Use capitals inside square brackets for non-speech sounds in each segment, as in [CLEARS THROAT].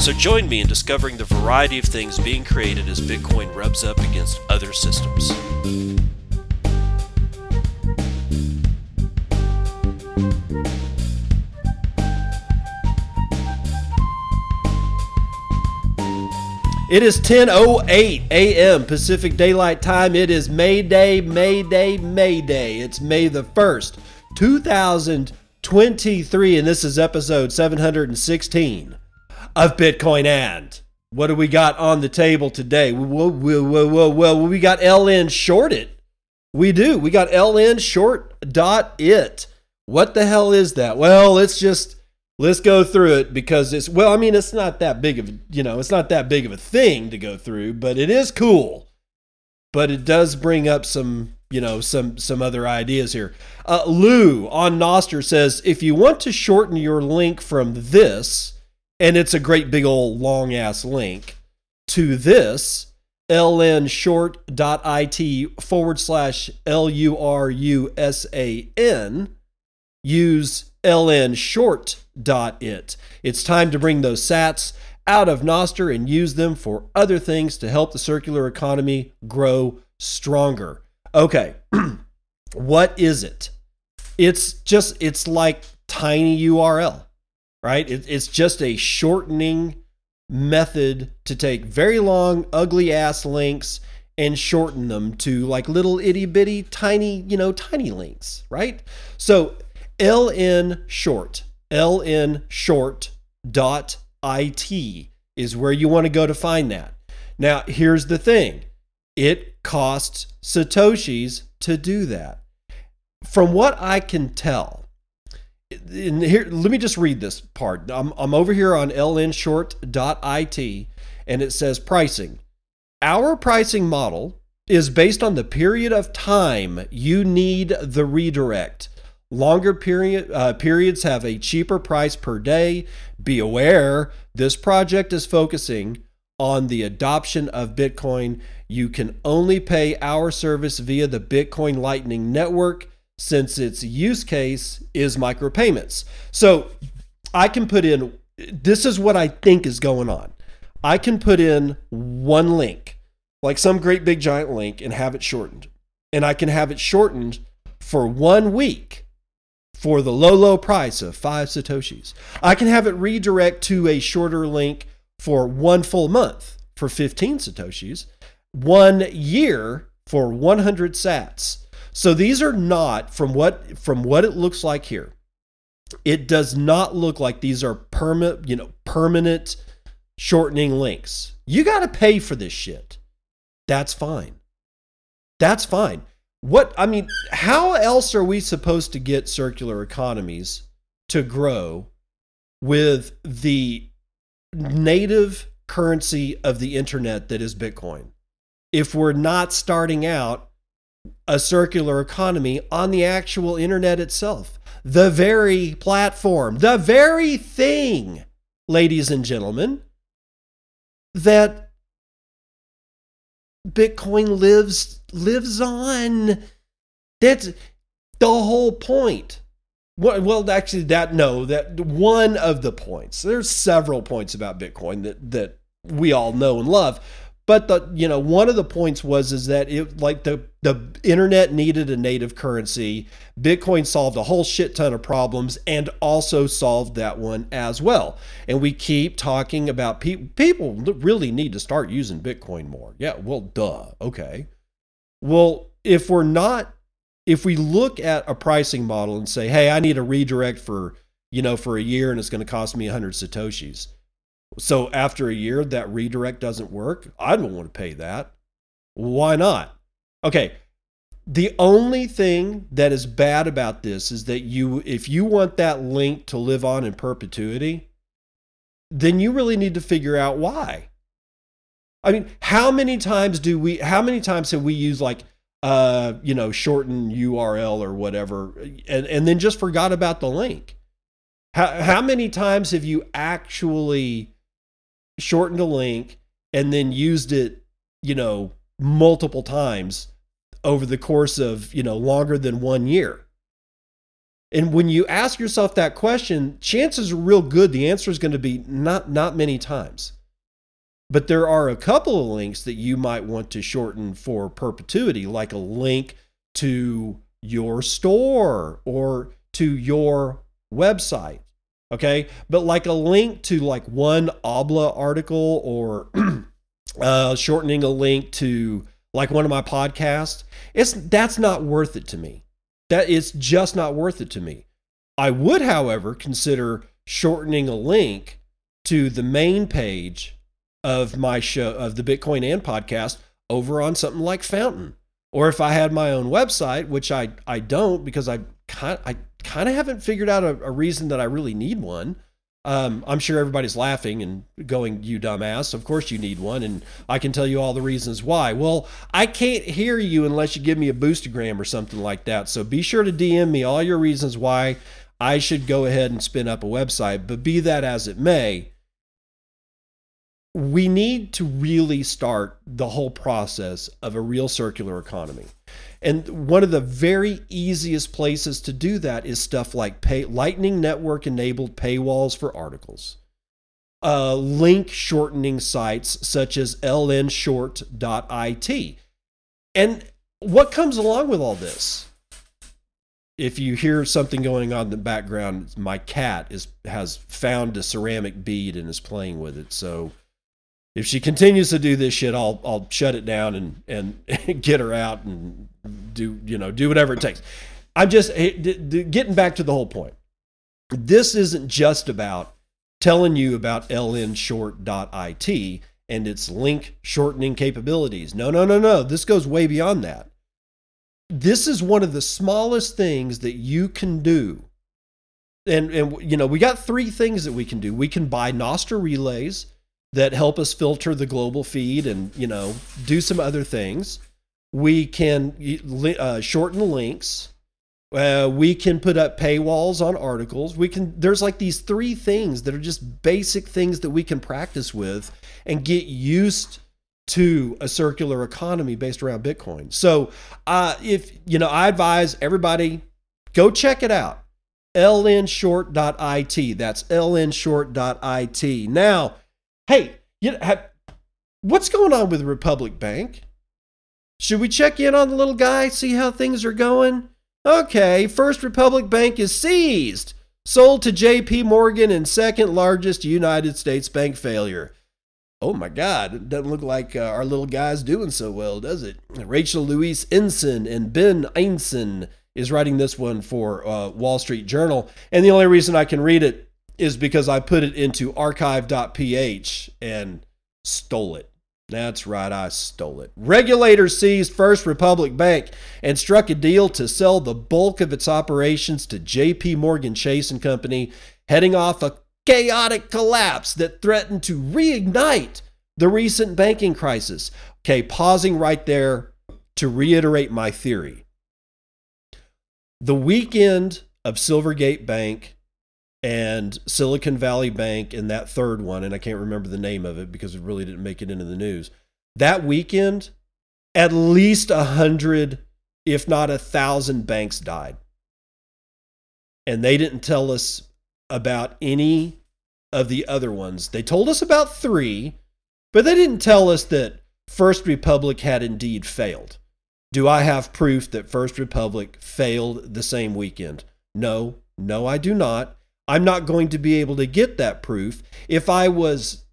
So join me in discovering the variety of things being created as Bitcoin rubs up against other systems. It is 10:08 a.m. Pacific Daylight Time. It is May Day, May Day, May Day. It's May the 1st, 2023 and this is episode 716 of Bitcoin and. What do we got on the table today? Whoa. We got LN shorted. We do. We got LN short dot it. What the hell is that? Well, let's just let's go through it because it's well, I mean, it's not that big of you know, it's not that big of a thing to go through, but it is cool. But it does bring up some you know some some other ideas here. Uh, Lou on Nostr says if you want to shorten your link from this, and it's a great big old long ass link to this lnshort.it forward slash l u r u s a n use lnshort.it. It's time to bring those sats out of Nostr and use them for other things to help the circular economy grow stronger. Okay, [CLEARS THROAT] what is it? It's just, it's like tiny URL, right? It, it's just a shortening method to take very long, ugly ass links and shorten them to like little itty bitty, tiny, you know, tiny links, right? So ln short, ln short dot it is where you want to go to find that. Now, here's the thing it costs Satoshis to do that. From what I can tell, and here, let me just read this part. I'm, I'm over here on lnshort.it and it says pricing. Our pricing model is based on the period of time you need the redirect. Longer period uh, periods have a cheaper price per day. Be aware, this project is focusing on the adoption of Bitcoin. You can only pay our service via the Bitcoin Lightning Network since its use case is micropayments. So I can put in this is what I think is going on. I can put in one link, like some great big giant link, and have it shortened. And I can have it shortened for one week for the low, low price of five Satoshis. I can have it redirect to a shorter link for one full month for 15 Satoshis, one year for 100 sats. So these are not from what from what it looks like here. It does not look like these are permanent, you know, permanent shortening links. You got to pay for this shit. That's fine. That's fine. What I mean, how else are we supposed to get circular economies to grow with the native currency of the internet that is Bitcoin? If we're not starting out a circular economy on the actual internet itself, the very platform, the very thing, ladies and gentlemen, that Bitcoin lives lives on. That's the whole point. Well, actually, that no, that one of the points. There's several points about Bitcoin that that we all know and love, but the you know one of the points was is that it like the the internet needed a native currency. Bitcoin solved a whole shit ton of problems and also solved that one as well. And we keep talking about people. People really need to start using Bitcoin more. Yeah, well, duh. Okay. Well, if we're not, if we look at a pricing model and say, hey, I need a redirect for, you know, for a year and it's going to cost me 100 Satoshis. So after a year, that redirect doesn't work. I don't want to pay that. Why not? Okay. The only thing that is bad about this is that you, if you want that link to live on in perpetuity, then you really need to figure out why. I mean, how many times do we? How many times have we used like, uh, you know, shorten URL or whatever, and and then just forgot about the link? How how many times have you actually shortened a link and then used it, you know, multiple times over the course of you know longer than one year? And when you ask yourself that question, chances are real good the answer is going to be not not many times. But there are a couple of links that you might want to shorten for perpetuity, like a link to your store or to your website. Okay. But like a link to like one Obla article or [CLEARS THROAT] uh, shortening a link to like one of my podcasts, it's that's not worth it to me. That is just not worth it to me. I would, however, consider shortening a link to the main page of my show of the Bitcoin and podcast over on something like Fountain. Or if I had my own website, which I, I don't because I kind I kind of haven't figured out a, a, reason that I really need one. Um, I'm sure everybody's laughing and going, "You dumbass! Of course you need one." And I can tell you all the reasons why. Well, I can't hear you unless you give me a boostergram or something like that. So be sure to DM me all your reasons why I should go ahead and spin up a website. But be that as it may, we need to really start the whole process of a real circular economy. And one of the very easiest places to do that is stuff like pay, Lightning Network enabled paywalls for articles, uh, link shortening sites such as lnshort.it. And what comes along with all this? If you hear something going on in the background, my cat is has found a ceramic bead and is playing with it. So if she continues to do this shit, I'll I'll shut it down and and [LAUGHS] get her out and do you know do whatever it takes. I'm just eh, getting back to the whole point. This isn't just about telling you about lnshort.it and its link shortening capabilities. No, no, no, no. This goes way beyond that. This is one of the smallest things that you can do. And and you know, we got three things that we can do. We can buy Nostr relays that help us filter the global feed and you know do some other things. We can uh, shorten links. Uh, we can put up paywalls on articles. We can. There's like these three things that are just basic things that we can practice with and get used to a circular economy based around Bitcoin. So, uh, if you know, I advise everybody go check it out. lnshort.it. That's lnshort.it. Now Hey, you know, have, what's going on with Republic Bank? Should we check in on the little guy, see how things are going? Okay, First Republic Bank is seized, sold to JP Morgan, and second largest United States bank failure. Oh my God, it doesn't look like uh, our little guy's doing so well, does it? Rachel Louise Ensign and Ben Eisen is writing this one for uh, Wall Street Journal. And the only reason I can read it is because I put it into archive.ph and stole it. That's right, I stole it. Regulators seized First Republic Bank and struck a deal to sell the bulk of its operations to JP Morgan Chase and Company, heading off a chaotic collapse that threatened to reignite the recent banking crisis. Okay, pausing right there to reiterate my theory. The weekend of Silvergate Bank and Silicon Valley Bank and that third one, and I can't remember the name of it because it really didn't make it into the news. That weekend, at least a hundred, if not a thousand banks died. And they didn't tell us about any of the other ones. They told us about three, but they didn't tell us that First Republic had indeed failed. Do I have proof that First Republic failed the same weekend? No, no, I do not. I'm not going to be able to get that proof. If I was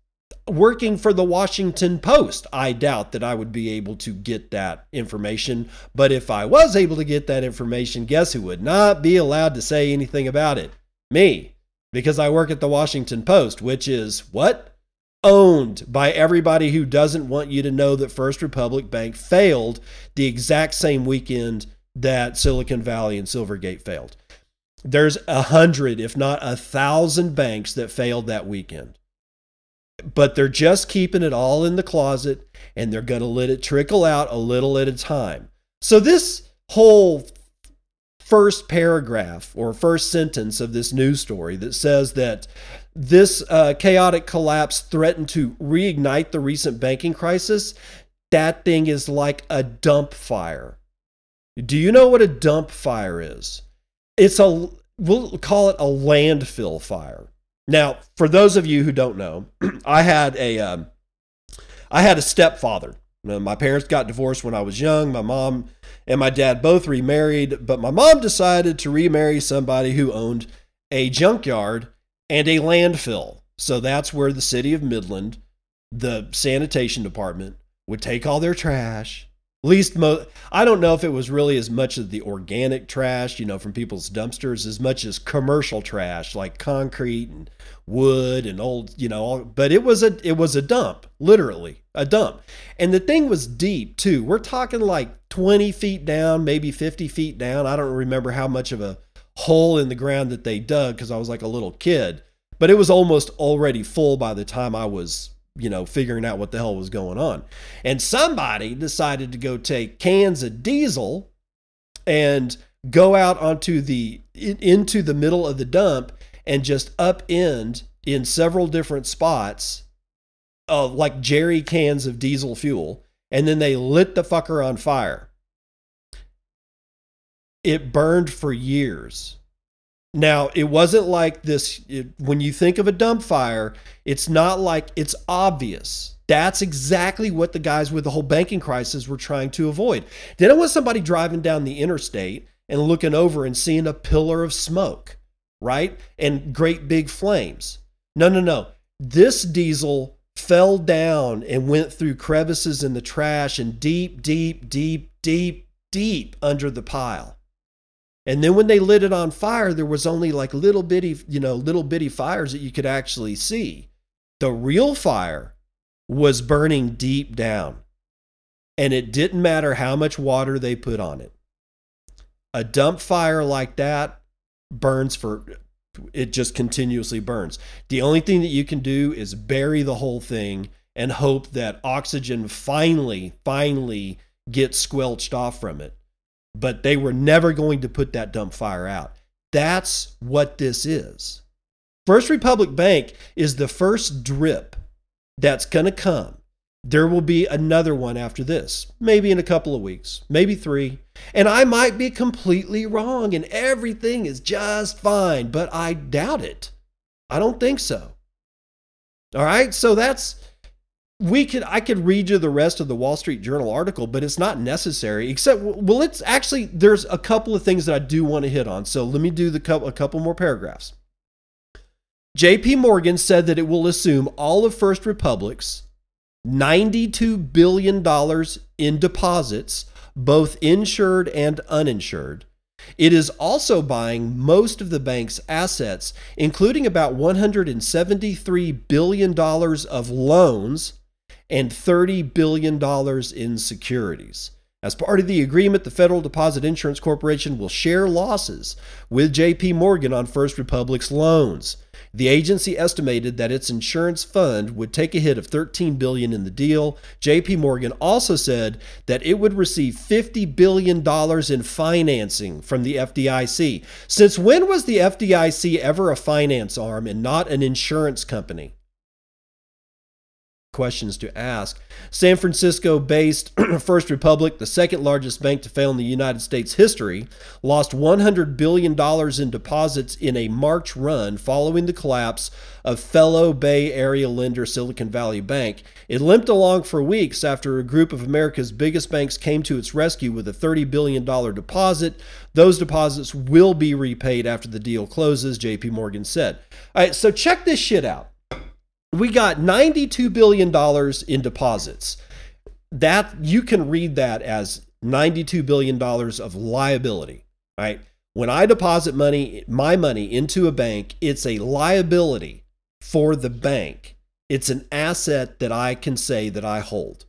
working for the Washington Post, I doubt that I would be able to get that information. But if I was able to get that information, guess who would not be allowed to say anything about it? Me, because I work at the Washington Post, which is what? Owned by everybody who doesn't want you to know that First Republic Bank failed the exact same weekend that Silicon Valley and Silvergate failed. There's a hundred, if not a thousand banks that failed that weekend. but they're just keeping it all in the closet and they're going to let it trickle out a little at a time. So, this whole first paragraph or first sentence of this news story that says that this uh, chaotic collapse threatened to reignite the recent banking crisis, that thing is like a dump fire. Do you know what a dump fire is? It's a, we'll call it a landfill fire. Now, for those of you who don't know, [CLEARS THROAT] I had a, um, I had a stepfather. my parents got divorced when I was young. My mom and my dad both remarried, but my mom decided to remarry somebody who owned a junkyard and a landfill. So that's where the city of Midland, the sanitation department, would take all their trash. Least, I don't know if it was really as much of the organic trash, you know, from people's dumpsters, as much as commercial trash like concrete and wood and old, you know. But it was a it was a dump, literally a dump, and the thing was deep too. We're talking like twenty feet down, maybe fifty feet down. I don't remember how much of a hole in the ground that they dug because I was like a little kid, but it was almost already full by the time I was, you know, figuring out what the hell was going on. And somebody decided to go take cans of diesel and go out onto the into the middle of the dump and just upend in several different spots uh, like jerry cans of diesel fuel and then they lit the fucker on fire it burned for years. Now, it wasn't like this. It, when you think of a dump fire, it's not like it's obvious. That's exactly what the guys with the whole banking crisis were trying to avoid. They don't want somebody driving down the interstate and looking over and seeing a pillar of smoke, right? And great big flames. No, no, no. This diesel fell down and went through crevices in the trash and deep, deep, deep, deep, deep under the pile. And then when they lit it on fire, there was only like little bitty, you know, little bitty fires that you could actually see. The real fire was burning deep down. And it didn't matter how much water they put on it. A dump fire like that burns for it just continuously burns. The only thing that you can do is bury the whole thing and hope that oxygen finally, finally gets squelched off from it but they were never going to put that dump fire out. That's what this is. First Republic Bank is the first drip that's going to come. There will be another one after this, maybe in a couple of weeks, maybe three. And I might be completely wrong and everything is just fine, but I doubt it. I don't think so. All right, so that's we could I could read you the rest of the Wall Street Journal article, but it's not necessary. Except, well, it's actually there's a couple of things that I do want to hit on. So let me do the couple, a couple more paragraphs. J.P. Morgan said that it will assume all of First Republic's $92 billion in deposits, both insured and uninsured. It is also buying most of the bank's assets, including about $173 billion of loans and $30 billion in securities. As part of the agreement, the Federal Deposit Insurance Corporation will share losses with JP Morgan on First Republic's loans. The agency estimated that its insurance fund would take a hit of 13 billion in the deal. JP Morgan also said that it would receive 50 billion dollars in financing from the FDIC. Since when was the FDIC ever a finance arm and not an insurance company? Questions to ask. San Francisco based [CLEARS THROAT] First Republic, the second largest bank to fail in the United States history, lost $100 billion in deposits in a March run following the collapse of fellow Bay Area lender Silicon Valley Bank. It limped along for weeks after a group of America's biggest banks came to its rescue with a $30 billion deposit. Those deposits will be repaid after the deal closes, JP Morgan said. All right, so check this shit out we got $92 billion in deposits. That you can read that as $92 billion of liability, right? When I deposit money, my money into a bank, it's a liability for the bank. It's an asset that I can say that I hold.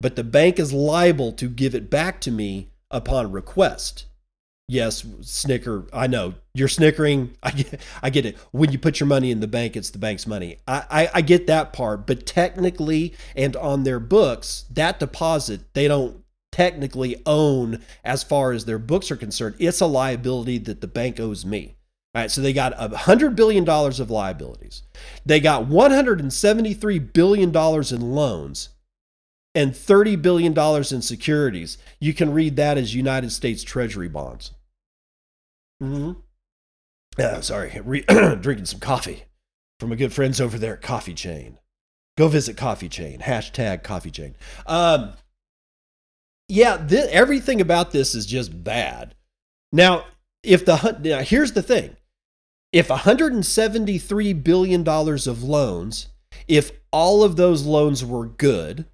But the bank is liable to give it back to me upon request. Yes, snicker. I know you're snickering. [LAUGHS] I get, I get it. When you put your money in the bank, it's the bank's money. I, I, I get that part, but technically and on their books, that deposit they don't technically own as far as their books are concerned. It's a liability that the bank owes me. All right, so they got a hundred billion dollars of liabilities. They got 173 billion dollars in loans and $30 billion in securities. You can read that as United States Treasury bonds. Mm-hmm. Sorry, re- [CLEARS THROAT] drinking some coffee from a good friends over there at Coffee Chain. Go visit Coffee Chain. Hashtag Coffee Chain. Um, yeah, th- everything about this is just bad. Now, if the now here's the thing: if 173 billion dollars of loans, if all of those loans were good,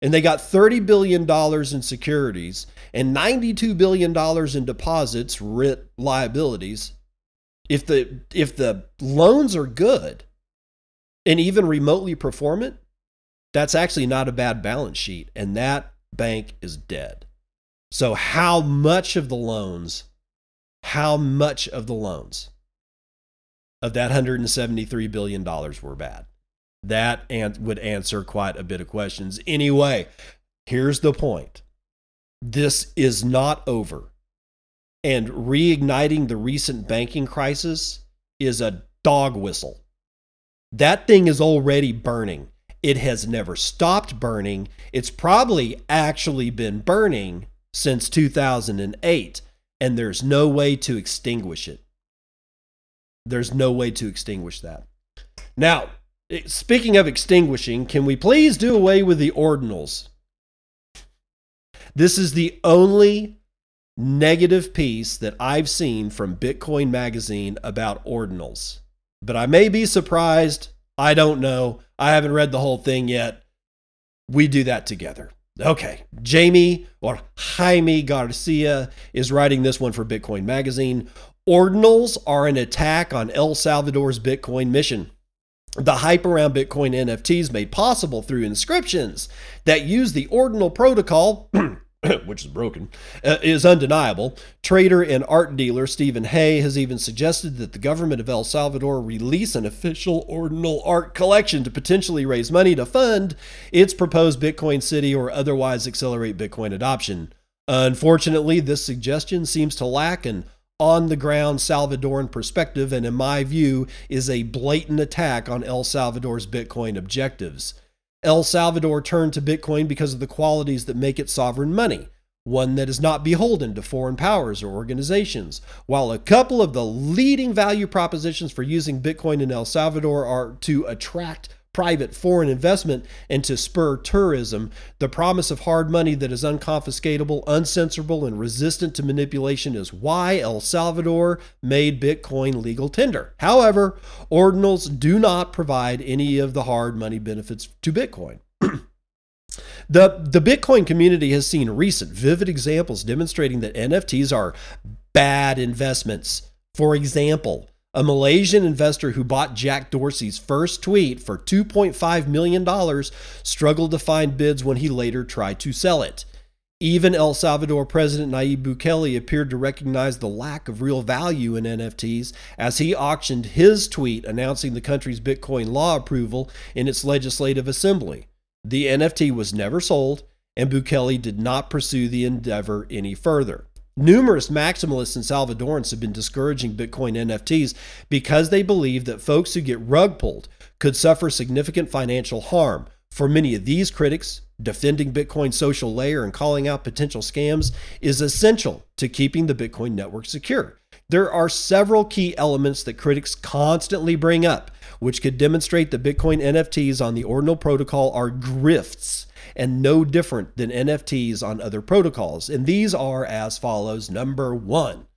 and they got $30 billion in securities and $92 billion in deposits, writ liabilities. If the, if the loans are good and even remotely performant, that's actually not a bad balance sheet. And that bank is dead. So, how much of the loans, how much of the loans of that $173 billion were bad? That and would answer quite a bit of questions. Anyway, here's the point. This is not over. And reigniting the recent banking crisis is a dog whistle. That thing is already burning. It has never stopped burning. It's probably actually been burning since 2008, and there's no way to extinguish it. There's no way to extinguish that. Now, Speaking of extinguishing, can we please do away with the ordinals? This is the only negative piece that I've seen from Bitcoin Magazine about ordinals. But I may be surprised. I don't know. I haven't read the whole thing yet. We do that together. Okay. Jamie or Jaime Garcia is writing this one for Bitcoin Magazine. Ordinals are an attack on El Salvador's Bitcoin mission. The hype around Bitcoin NFTs made possible through inscriptions that use the ordinal protocol, [CLEARS THROAT] which is broken, uh, is undeniable. Trader and art dealer Stephen Hay has even suggested that the government of El Salvador release an official ordinal art collection to potentially raise money to fund its proposed Bitcoin city or otherwise accelerate Bitcoin adoption. Unfortunately, this suggestion seems to lack an on the ground Salvadoran perspective, and in my view, is a blatant attack on El Salvador's Bitcoin objectives. El Salvador turned to Bitcoin because of the qualities that make it sovereign money, one that is not beholden to foreign powers or organizations. While a couple of the leading value propositions for using Bitcoin in El Salvador are to attract private foreign investment and to spur tourism, the promise of hard money that is unconfiscatable, uncensorable, and resistant to manipulation is why El Salvador made Bitcoin legal tender. However, ordinals do not provide any of the hard money benefits to Bitcoin. [CLEARS THROAT] The, the Bitcoin community has seen recent vivid examples demonstrating that NFTs are bad investments. For example, a Malaysian investor who bought Jack Dorsey's first tweet for $2.5 million struggled to find bids when he later tried to sell it. Even El Salvador President Nayib Bukele appeared to recognize the lack of real value in NFTs as he auctioned his tweet announcing the country's Bitcoin law approval in its legislative assembly. The NFT was never sold, and Bukele did not pursue the endeavor any further. Numerous maximalists and Salvadorans have been discouraging Bitcoin NFTs because they believe that folks who get rug pulled could suffer significant financial harm. For many of these critics, defending Bitcoin's social layer and calling out potential scams is essential to keeping the Bitcoin network secure. There are several key elements that critics constantly bring up, which could demonstrate that Bitcoin NFTs on the Ordinal protocol are grifts and no different than NFTs on other protocols. And these are as follows Number one,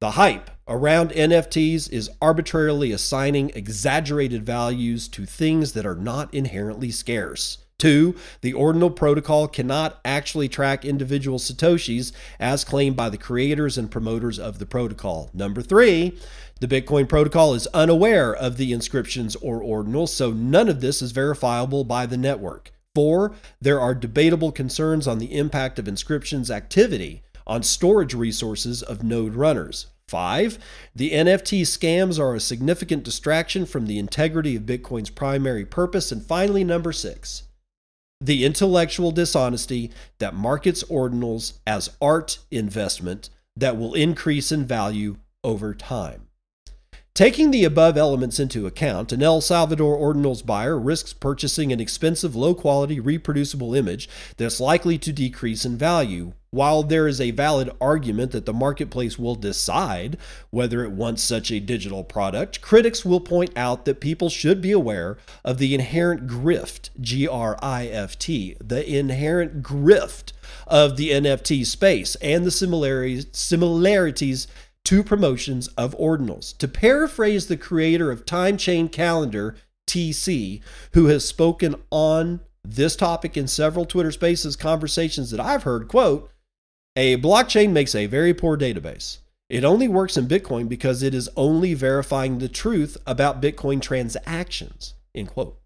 the hype around NFTs is arbitrarily assigning exaggerated values to things that are not inherently scarce. Two, the ordinal protocol cannot actually track individual Satoshis as claimed by the creators and promoters of the protocol. Number three, the Bitcoin protocol is unaware of the inscriptions or ordinals, so none of this is verifiable by the network. Four, there are debatable concerns on the impact of inscriptions activity on storage resources of node runners. Five, the NFT scams are a significant distraction from the integrity of Bitcoin's primary purpose. And finally, number six, the intellectual dishonesty that markets ordinals as art investment that will increase in value over time. Taking the above elements into account, an El Salvador ordinals buyer risks purchasing an expensive, low quality, reproducible image that's likely to decrease in value. While there is a valid argument that the marketplace will decide whether it wants such a digital product, critics will point out that people should be aware of the inherent grift, G R I F T, the inherent grift of the NFT space and the similarities, similarities two promotions of ordinals. To paraphrase the creator of Time Chain Calendar, TC, who has spoken on this topic in several Twitter Spaces conversations that I've heard, quote, a blockchain makes a very poor database. It only works in Bitcoin because it is only verifying the truth about Bitcoin transactions, end quote.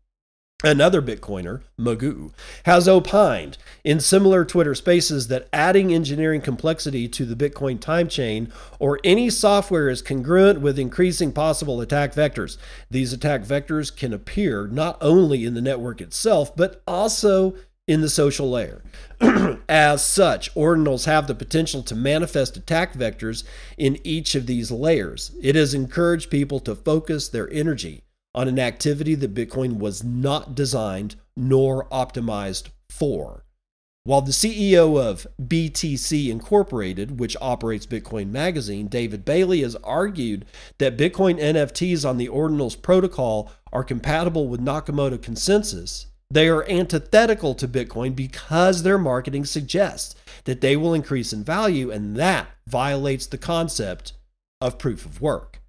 Another Bitcoiner, Magoo, has opined in similar Twitter spaces that adding engineering complexity to the Bitcoin time chain or any software is congruent with increasing possible attack vectors. These attack vectors can appear not only in the network itself, but also in the social layer. [CLEARS THROAT] As such, ordinals have the potential to manifest attack vectors in each of these layers. It has encouraged people to focus their energy on an activity that Bitcoin was not designed nor optimized for. While the CEO of BTC Incorporated, which operates Bitcoin Magazine, David Bailey, has argued that Bitcoin NFTs on the Ordinals protocol are compatible with Nakamoto consensus, they are antithetical to Bitcoin because their marketing suggests that they will increase in value, and that violates the concept of proof of work.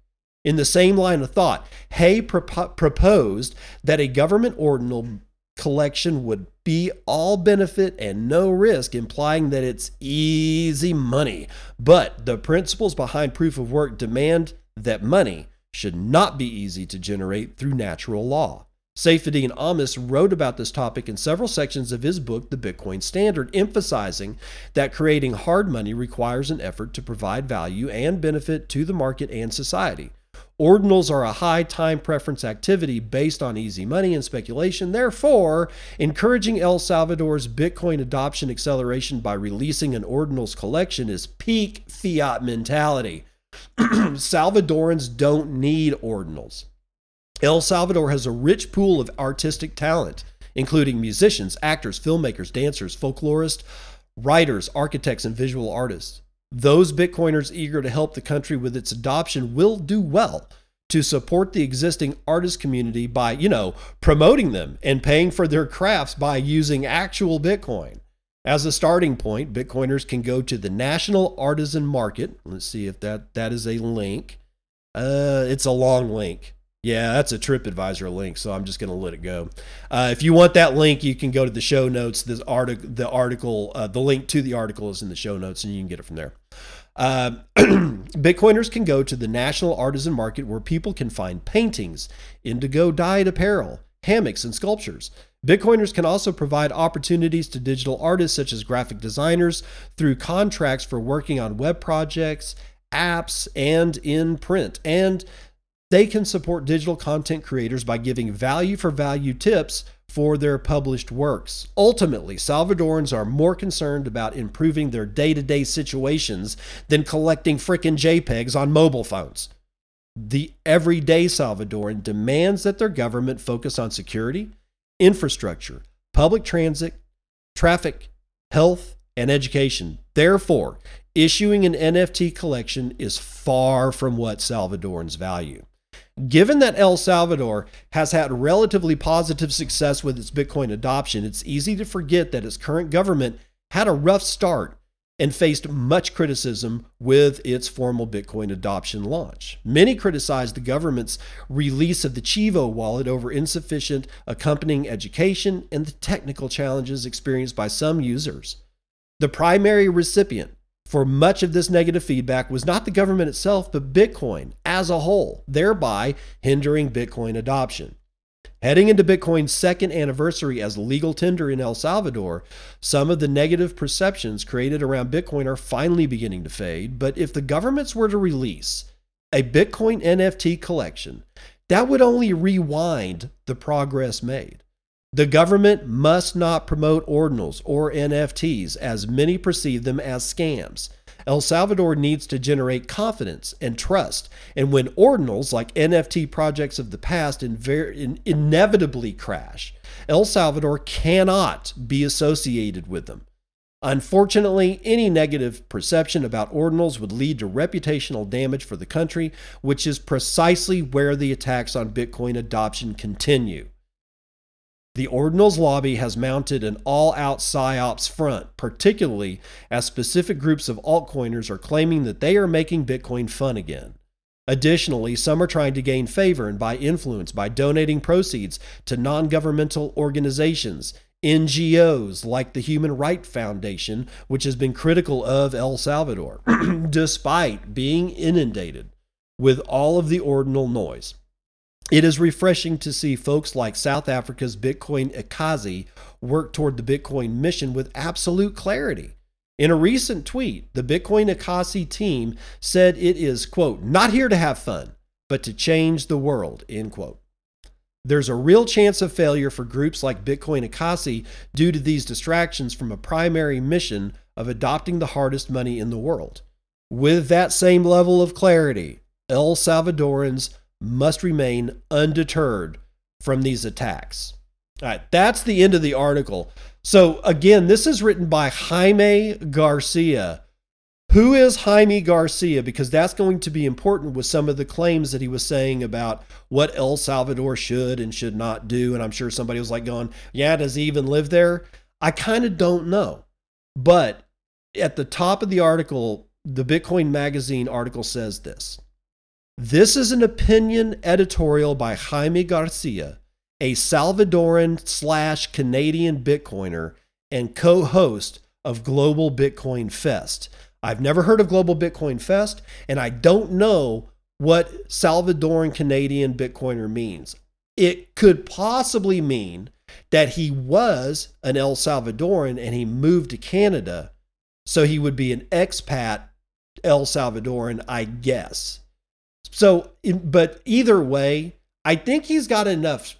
In the same line of thought, Hay proposed that a government ordinal collection would be all benefit and no risk, implying that it's easy money. But the principles behind proof of work demand that money should not be easy to generate through natural law. Saifedean Ammous wrote about this topic in several sections of his book, The Bitcoin Standard, emphasizing that creating hard money requires an effort to provide value and benefit to the market and society. Ordinals are a high time preference activity based on easy money and speculation. Therefore, encouraging El Salvador's Bitcoin adoption acceleration by releasing an ordinals collection is peak fiat mentality. [CLEARS THROAT] Salvadorans don't need ordinals. El Salvador has a rich pool of artistic talent, including musicians, actors, filmmakers, dancers, folklorists, writers, architects, and visual artists. Those Bitcoiners eager to help the country with its adoption will do well to support the existing artist community by, you know, promoting them and paying for their crafts by using actual Bitcoin. As a starting point, Bitcoiners can go to the National Artisan Market. Let's see if that that is a link. Uh, it's a long link. Yeah, that's a TripAdvisor link, so I'm just going to let it go. Uh, if you want that link, you can go to the show notes. This article, the article, uh, the link to the article is in the show notes, and you can get it from there. Uh, [CLEARS THROAT] Bitcoiners can go to the National Artisan Market where people can find paintings, indigo dyed apparel, hammocks, and sculptures. Bitcoiners can also provide opportunities to digital artists such as graphic designers through contracts for working on web projects, apps, and in print. And they can support digital content creators by giving value for value tips for their published works. Ultimately, Salvadorans are more concerned about improving their day to day situations than collecting frickin' JPEGs on mobile phones. The everyday Salvadoran demands that their government focus on security, infrastructure, public transit, traffic, health, and education. Therefore, issuing an NFT collection is far from what Salvadorans value. Given that El Salvador has had relatively positive success with its Bitcoin adoption, it's easy to forget that its current government had a rough start and faced much criticism with its formal Bitcoin adoption launch. Many criticized the government's release of the Chivo wallet over insufficient accompanying education and the technical challenges experienced by some users. The primary recipient for much of this negative feedback was not the government itself, but Bitcoin as a whole, thereby hindering Bitcoin adoption. Heading into Bitcoin's second anniversary as legal tender in El Salvador, some of the negative perceptions created around Bitcoin are finally beginning to fade. But if the governments were to release a Bitcoin NFT collection, that would only rewind the progress made. The government must not promote ordinals or NFTs, as many perceive them as scams. El Salvador needs to generate confidence and trust. And when ordinals, like NFT projects of the past, in inevitably crash, El Salvador cannot be associated with them. Unfortunately, any negative perception about ordinals would lead to reputational damage for the country, which is precisely where the attacks on Bitcoin adoption continue. The Ordinals lobby has mounted an all out PSYOPs front, particularly as specific groups of altcoiners are claiming that they are making Bitcoin fun again. Additionally, some are trying to gain favor and buy influence by donating proceeds to non governmental organizations, NGOs like the Human Rights Foundation, which has been critical of El Salvador, [CLEARS THROAT] despite being inundated with all of the ordinal noise. It is refreshing to see folks like South Africa's Bitcoin Ekasi work toward the Bitcoin mission with absolute clarity. In a recent tweet, the Bitcoin Ekasi team said it is, quote, not here to have fun, but to change the world, end quote. There's a real chance of failure for groups like Bitcoin Ekasi due to these distractions from a primary mission of adopting the hardest money in the world. With that same level of clarity, El Salvadorans must remain undeterred from these attacks. All right, that's the end of the article. So, again, this is written by Jaime Garcia. Who is Jaime Garcia? Because that's going to be important with some of the claims that he was saying about what El Salvador should and should not do. And I'm sure somebody was like going, Yeah, does he even live there? I kind of don't know. But at the top of the article, the Bitcoin Magazine article says this this is an opinion editorial by Jaime Garcia, a Salvadoran slash Canadian Bitcoiner and co host of Global Bitcoin Fest. I've never heard of Global Bitcoin Fest, and I don't know what Salvadoran Canadian Bitcoiner means. It could possibly mean that he was an El Salvadoran and he moved to Canada, so he would be an expat El Salvadoran, I guess. So, but either way, I think he's got enough.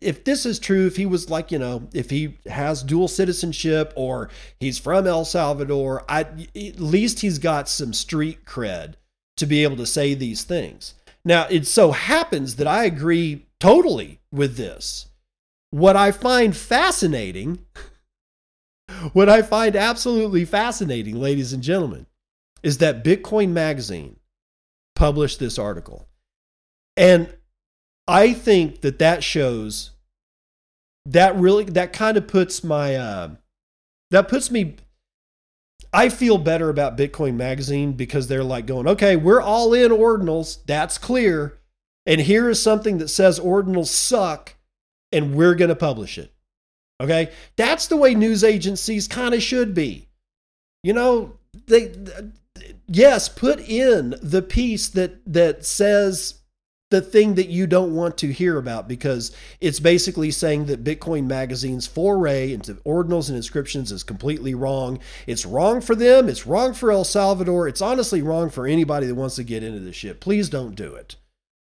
If this is true, if he was like, you know, if he has dual citizenship or he's from El Salvador, I, at least he's got some street cred to be able to say these things. Now, it so happens that I agree totally with this. What I find fascinating, what I find absolutely fascinating, ladies and gentlemen, is that Bitcoin Magazine published this article. And I think that that shows that really that kind of puts my uh, that puts me I feel better about Bitcoin Magazine because they're like going, okay, we're all in ordinals. That's clear. And here is something that says ordinals suck, and we're going to publish it. Okay. That's the way news agencies kind of should be. You know, they yes, put in the piece that that says the thing that you don't want to hear about because it's basically saying that Bitcoin Magazine's foray into ordinals and inscriptions is completely wrong. It's wrong for them, it's wrong for El Salvador, it's honestly wrong for anybody that wants to get into this shit. Please don't do it.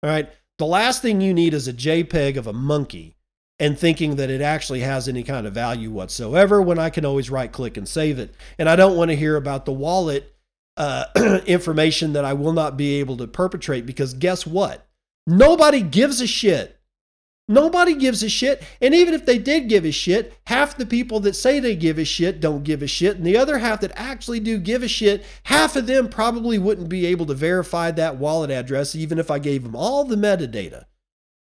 All right. The last thing you need is a JPEG of a monkey and thinking that it actually has any kind of value whatsoever when I can always right click and save it. And I don't want to hear about the wallet uh, [CLEARS THROAT] information that I will not be able to perpetrate because guess what? Nobody gives a shit. Nobody gives a shit. And even if they did give a shit, half the people that say they give a shit don't give a shit. And the other half that actually do give a shit, half of them probably wouldn't be able to verify that wallet address, even if I gave them all the metadata.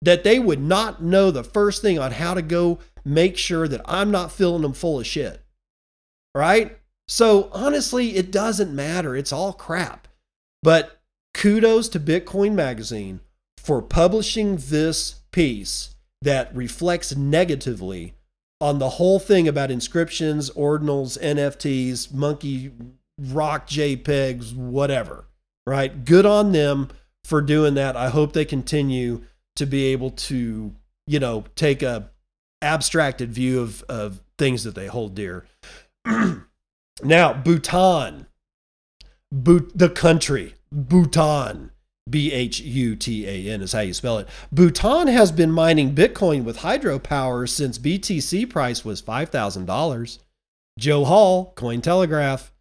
That they would not know the first thing on how to go make sure that I'm not filling them full of shit. Right? So honestly, it doesn't matter. It's all crap. But kudos to Bitcoin Magazine for publishing this piece that reflects negatively on the whole thing about inscriptions, ordinals, NFTs, monkey rock JPEGs, whatever. Right? Good on them for doing that. I hope they continue to be able to you know, take a abstracted view of, of things that they hold dear. [CLEARS THROAT] now, Bhutan, the country, Bhutan, B H U T A N is how you spell it. Bhutan has been mining Bitcoin with hydropower since BTC price was $5,000. Joe Hall, Cointelegraph.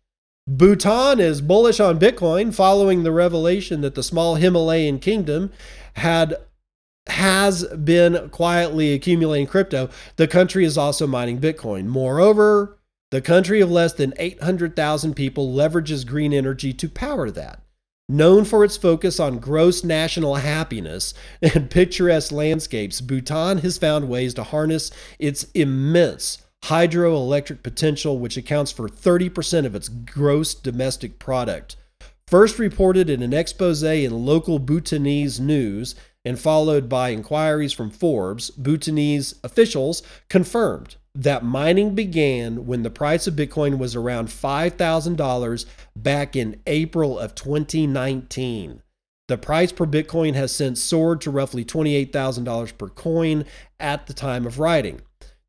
Bhutan is bullish on Bitcoin following the revelation that the small Himalayan kingdom had has been quietly accumulating crypto. The country is also mining Bitcoin. Moreover, the country of less than 800,000 people leverages green energy to power that. Known for its focus on gross national happiness and [LAUGHS] picturesque landscapes, Bhutan has found ways to harness its immense hydroelectric potential, which accounts for 30% of its gross domestic product. First reported in an expose in local Bhutanese news and followed by inquiries from Forbes, Bhutanese officials confirmed that mining began when the price of Bitcoin was around $5,000 back in April of 2019. The price per Bitcoin has since soared to roughly $28,000 per coin at the time of writing.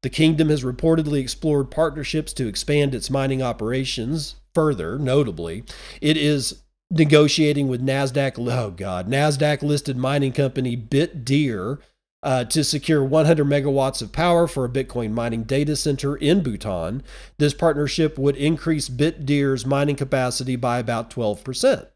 The kingdom has reportedly explored partnerships to expand its mining operations further. Notably, it is negotiating with Nasdaq. Oh God, Nasdaq listed mining company Bitdeer uh, to secure 100 megawatts of power for a Bitcoin mining data center in Bhutan. This partnership would increase Bitdeer's mining capacity by about 12%.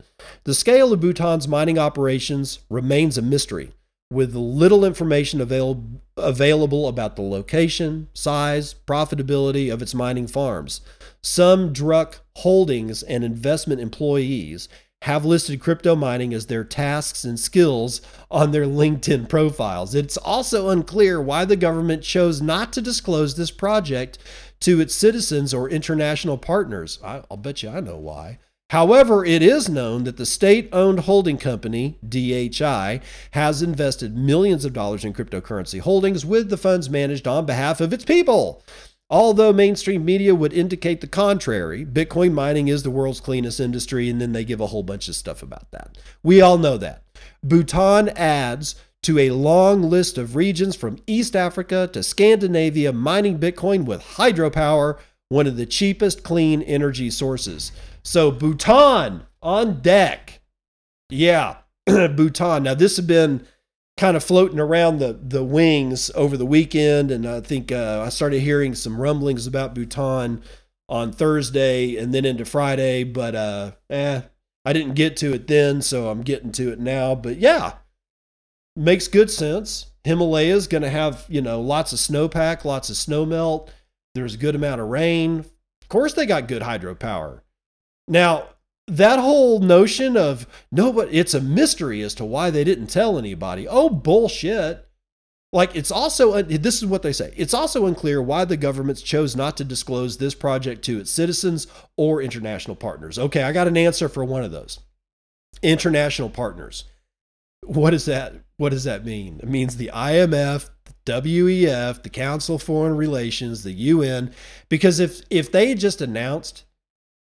The scale of Bhutan's mining operations remains a mystery with little information avail- available about the location, size, profitability of its mining farms. Some Druk holdings and investment employees have listed crypto mining as their tasks and skills on their LinkedIn profiles. It's also unclear why the government chose not to disclose this project to its citizens or international partners. I'll bet you I know why. However, it is known that the state owned holding company, DHI, has invested millions of dollars in cryptocurrency holdings with the funds managed on behalf of its people. Although mainstream media would indicate the contrary, Bitcoin mining is the world's cleanest industry, and then they give a whole bunch of stuff about that. We all know that. Bhutan adds to a long list of regions from East Africa to Scandinavia mining Bitcoin with hydropower, one of the cheapest clean energy sources. So Bhutan on deck. Yeah, [CLEARS THROAT] Bhutan. Now this has been kind of floating around the the wings over the weekend, and I think uh, I started hearing some rumblings about Bhutan on Thursday and then into Friday, but uh, eh, I didn't get to it then, so I'm getting to it now. But yeah, makes good sense. Himalaya's going to have you know lots of snowpack, lots of snow melt. There's a good amount of rain. Of course, they got good hydropower. Now, that whole notion of no, but it's a mystery as to why they didn't tell anybody. Oh, bullshit. Like, it's also, this is what they say it's also unclear why the governments chose not to disclose this project to its citizens or international partners. Okay, I got an answer for one of those international partners. What does that what does that mean? It means the IMF, the WEF, the Council of Foreign Relations, the UN because if if they just announced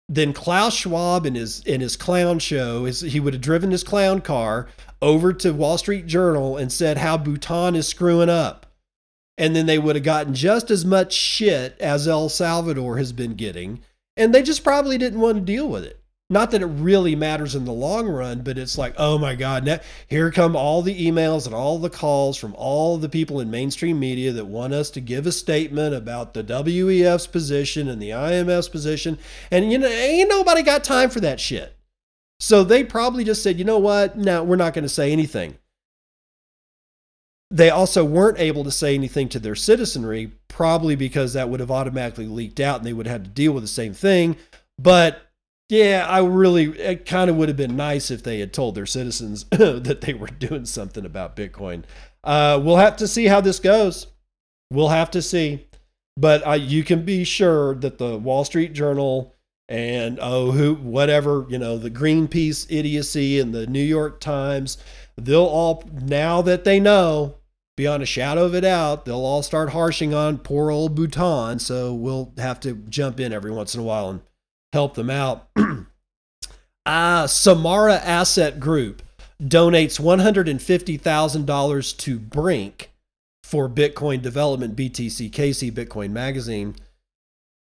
then Klaus Schwab in his in his clown show is he would have driven his clown car over to Wall Street Journal and said how Bhutan is screwing up. And then they would have gotten just as much shit as El Salvador has been getting. And they just probably didn't want to deal with it. Not that it really matters in the long run, but it's like, oh my God, now, here come all the emails and all the calls from all the people in mainstream media that want us to give a statement about the WEF's position and the IMF's position. And, you know, ain't nobody got time for that shit. So they probably just said, you know what? No, we're not going to say anything. They also weren't able to say anything to their citizenry, probably because that would have automatically leaked out and they would have had to deal with the same thing. But yeah, I really, it kind of would have been nice if they had told their citizens [LAUGHS] that they were doing something about Bitcoin. Uh, we'll have to see how this goes. We'll have to see. But uh, you can be sure that the Wall Street Journal and oh, who, whatever, you know, the Greenpeace idiocy and the New York Times, they'll all, now that they know, beyond a shadow of a doubt, they'll all start harshing on poor old Bhutan. So we'll have to jump in every once in a while and help them out. [CLEARS THROAT] uh, Samara Asset Group donates $150,000 to Brink for Bitcoin development, BTCKC Bitcoin Magazine.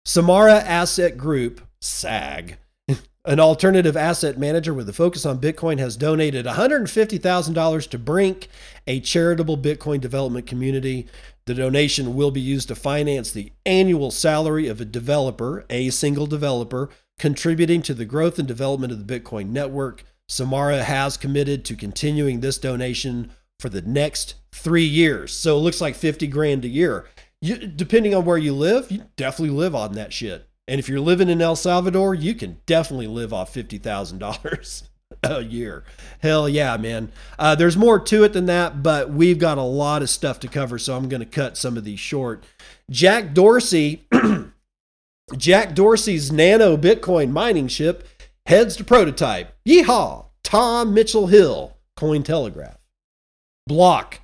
Samara Asset Group, SAG, an alternative asset manager with a focus on Bitcoin, has donated $150,000 to Brink, a charitable Bitcoin development community. The donation will be used to finance the annual salary of a developer, a single developer, contributing to the growth and development of the Bitcoin network. Samara has committed to continuing this donation for the next three years. So it looks like 50 grand a year. You, depending on where you live, you definitely live on that shit. And if you're living in El Salvador, you can definitely live off $50,000 [LAUGHS] a year. Hell yeah, man. Uh, there's more to it than that, but we've got a lot of stuff to cover, so I'm going to cut some of these short. Jack Dorsey, [CLEARS THROAT] Jack Dorsey's nano Bitcoin mining ship heads to prototype. Yeehaw! Tom Mitchelhill, Cointelegraph. Block,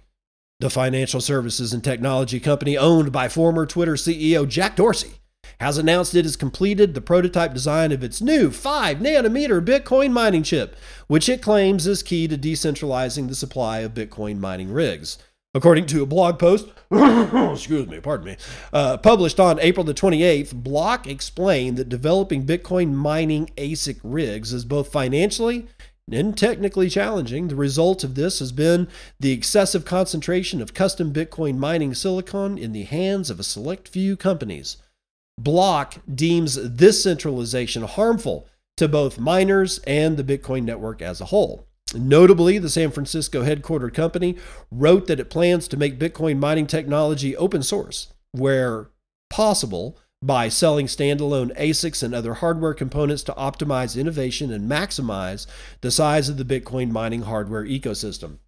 the financial services and technology company owned by former Twitter CEO Jack Dorsey, has announced it has completed the prototype design of its new 5 nanometer Bitcoin mining chip, which it claims is key to decentralizing the supply of Bitcoin mining rigs. According to a blog post, [COUGHS] excuse me, pardon me, uh, published on April the 28th, Block explained that developing Bitcoin mining ASIC rigs is both financially and technically challenging. The result of this has been the excessive concentration of custom Bitcoin mining silicon in the hands of a select few companies. Block deems this centralization harmful to both miners and the Bitcoin network as a whole. Notably, the San Francisco headquartered company wrote that it plans to make Bitcoin mining technology open source where possible by selling standalone ASICs and other hardware components to optimize innovation and maximize the size of the Bitcoin mining hardware ecosystem.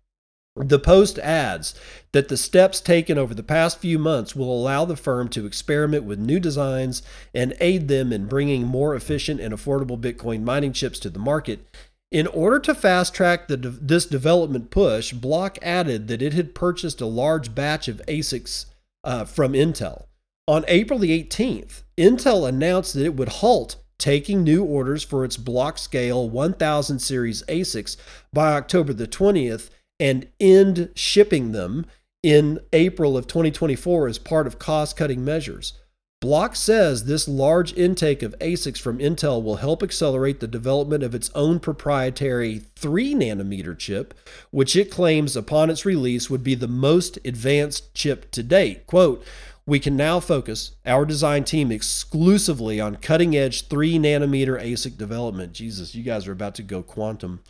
The Post adds that the steps taken over the past few months will allow the firm to experiment with new designs and aid them in bringing more efficient and affordable Bitcoin mining chips to the market. In order to fast track the, this development push, Block added that it had purchased a large batch of ASICs uh, from Intel. On April the 18th, Intel announced that it would halt taking new orders for its Blockscale 1000 series ASICs by October the 20th and end shipping them in April of 2024 as part of cost cutting measures. Block says this large intake of ASICs from Intel will help accelerate the development of its own proprietary 3 nanometer chip, which it claims upon its release would be the most advanced chip to date. Quote, we can now focus our design team exclusively on cutting edge 3 nanometer ASIC development. Jesus, you guys are about to go quantum.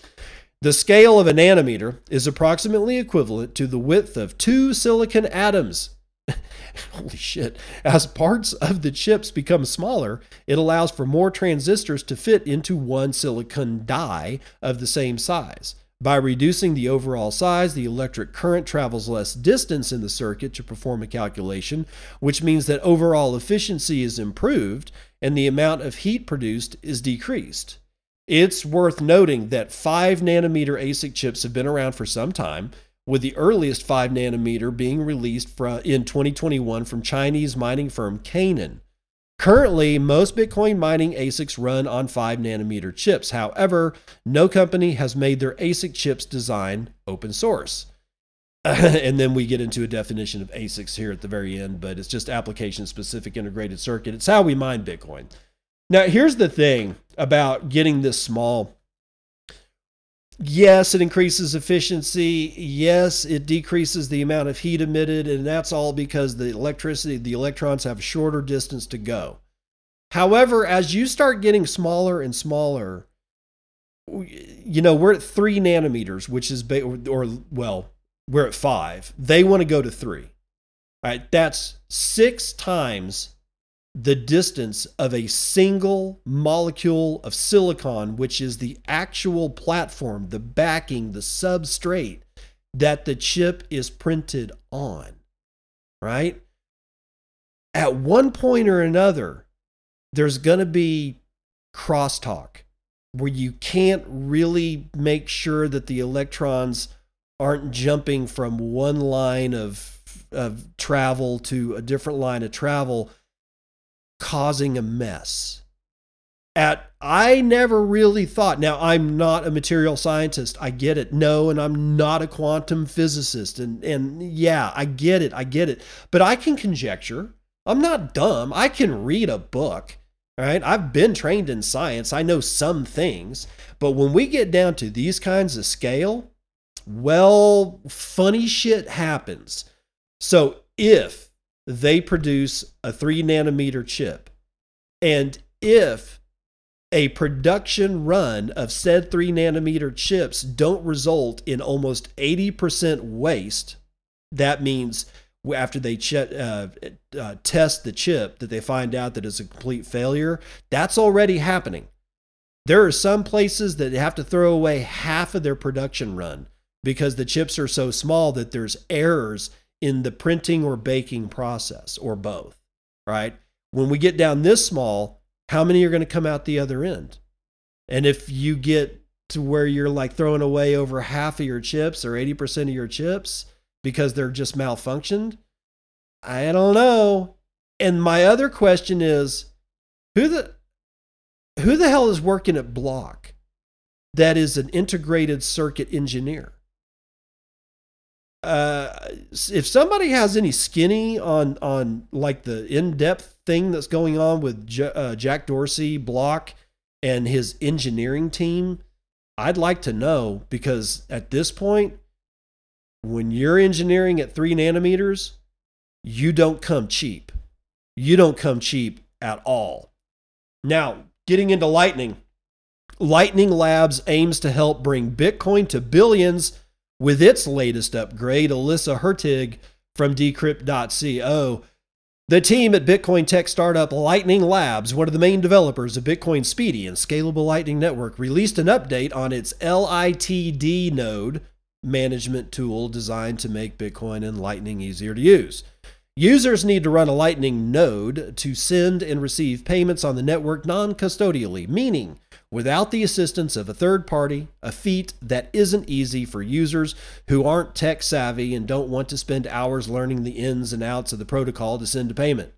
The scale of a nanometer is approximately equivalent to the width of two silicon atoms. [LAUGHS] Holy shit. As parts of the chips become smaller, it allows for more transistors to fit into one silicon die of the same size. By reducing the overall size, the electric current travels less distance in the circuit to perform a calculation, which means that overall efficiency is improved and the amount of heat produced is decreased. It's worth noting that 5 nanometer ASIC chips have been around for some time, with the earliest 5 nanometer being released in 2021 from Chinese mining firm Canaan. Currently, most Bitcoin mining ASICs run on 5 nanometer chips. However, no company has made their ASIC chips design open source. [LAUGHS] and then we get into a definition of ASICs here at the very end, but it's just application specific integrated circuit. It's how we mine Bitcoin. Now, here's the thing about getting this small. Yes, it increases efficiency. Yes, it decreases the amount of heat emitted, and that's all because the electricity, the electrons have a shorter distance to go. However, as you start getting smaller and smaller, you know, we're at three nanometers, which is, or, or well, we're at five. They want to go to three. All right, that's six times the distance of a single molecule of silicon, which is the actual platform, the backing, the substrate that the chip is printed on, right? At one point or another, there's going to be crosstalk where you can't really make sure that the electrons aren't jumping from one line of, of travel to a different line of travel causing a mess. at I never really thought. Now I'm not a material scientist. I get it. No, and I'm not a quantum physicist. And and yeah, I get it. I get it. But I can conjecture. I'm not dumb. I can read a book. All right. I've been trained in science. I know some things. But when we get down to these kinds of scale, well, funny shit happens. So if they produce a three nanometer chip, and if a production run of said 3 nanometer chips don't result in almost 80% waste that means after they ch- uh, uh, test the chip that they find out that it's a complete failure that's already happening. There are some places that have to throw away half of their production run because the chips are so small that there's errors in the printing or baking process or both right when we get down this small how many are going to come out the other end? And if you get to where you're like throwing away over half of your chips or 80% of your chips because they're just malfunctioned, I don't know. And my other question is who the who the hell is working at Block that is an integrated circuit engineer? Uh, if somebody has any skinny on on like the in-depth thing that's going on with J- uh, Jack Dorsey block and his engineering team, I'd like to know because at this point, when you're engineering at three nanometers, you don't come cheap. You don't come cheap at all. Now, getting into Lightning, Lightning Labs aims to help bring Bitcoin to billions with its latest upgrade, Alyssa Hertig from decrypt.co. The team at Bitcoin tech startup Lightning Labs, one of the main developers of Bitcoin's speedy and scalable Lightning Network, released an update on its LITD node management tool designed to make Bitcoin and Lightning easier to use. Users need to run a Lightning node to send and receive payments on the network non custodially, meaning without the assistance of a third party, a feat that isn't easy for users who aren't tech savvy and don't want to spend hours learning the ins and outs of the protocol to send a payment.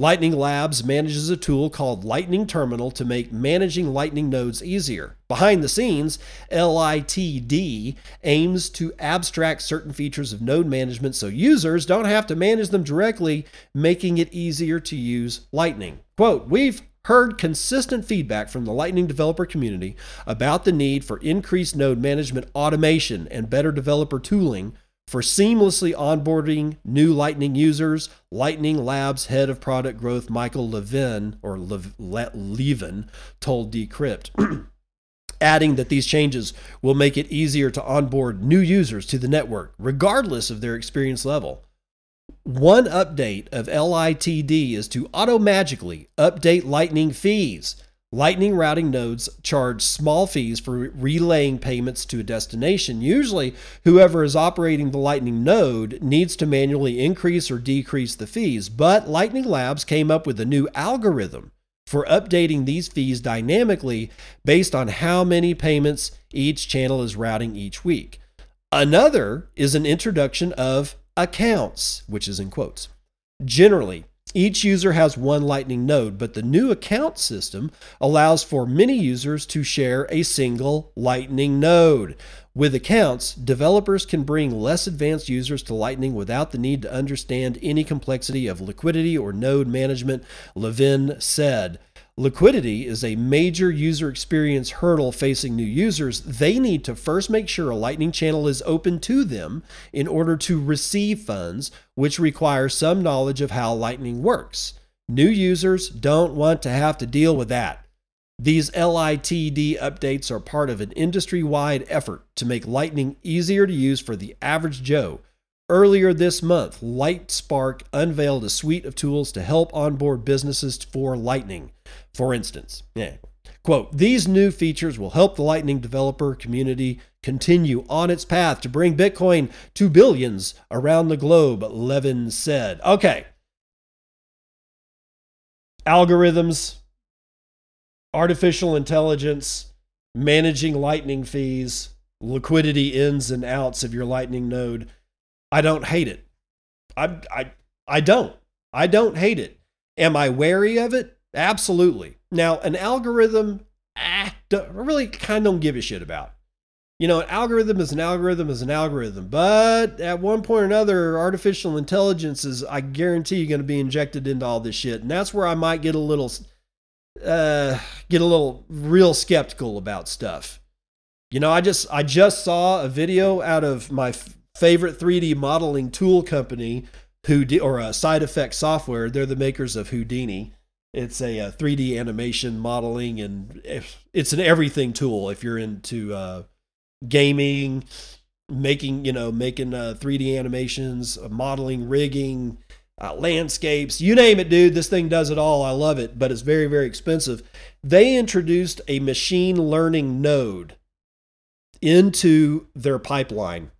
Lightning Labs manages a tool called Lightning Terminal to make managing Lightning nodes easier. Behind the scenes, LITD aims to abstract certain features of node management so users don't have to manage them directly, making it easier to use Lightning. Quote, We've heard consistent feedback from the Lightning developer community about the need for increased node management automation and better developer tooling for seamlessly onboarding new Lightning users. Lightning Labs head of product growth Michael Levin or Le Levin told Decrypt. [CLEARS THROAT] adding that these changes will make it easier to onboard new users to the network, regardless of their experience level. One update of LITD is to automagically update Lightning fees. Lightning routing nodes charge small fees for relaying payments to a destination. Usually, whoever is operating the Lightning node needs to manually increase or decrease the fees, but Lightning Labs came up with a new algorithm for updating these fees dynamically based on how many payments each channel is routing each week. Another is an introduction of accounts, which is in quotes. Generally, each user has one Lightning node, but the new account system allows for many users to share a single Lightning node. With accounts, developers can bring less advanced users to Lightning without the need to understand any complexity of liquidity or node management, Levin said. Liquidity is a major user experience hurdle facing new users. They need to first make sure a Lightning channel is open to them in order to receive funds, which requires some knowledge of how Lightning works. New users don't want to have to deal with that. These LITD updates are part of an industry wide effort to make Lightning easier to use for the average Joe Earlier this month, LightSpark unveiled a suite of tools to help onboard businesses for Lightning. For instance, yeah, quote, these new features will help the Lightning developer community continue on its path to bring Bitcoin to billions around the globe, Levin said. Okay. Algorithms, artificial intelligence, managing Lightning fees, liquidity ins and outs of your Lightning node I don't hate it. I I I don't. I don't hate it. Am I wary of it? Absolutely. Now, an algorithm, ah, really kind of don't give a shit about. You know, an algorithm is an algorithm is an algorithm, but at one point or another, artificial intelligence is, I guarantee, you going to be injected into all this shit, and that's where I might get a little, uh, get a little real skeptical about stuff. You know, I just I just saw a video out of my f- favorite 3D modeling tool company, who or a side effect software. They're the makers of Houdini it's a, a 3D animation modeling, and it's an everything tool if you're into uh, gaming, making you know making uh, 3D animations, uh, modeling, rigging, uh, landscapes, you name it, dude. This thing does it all. I love it, but it's very very expensive. They introduced a machine learning node into their pipeline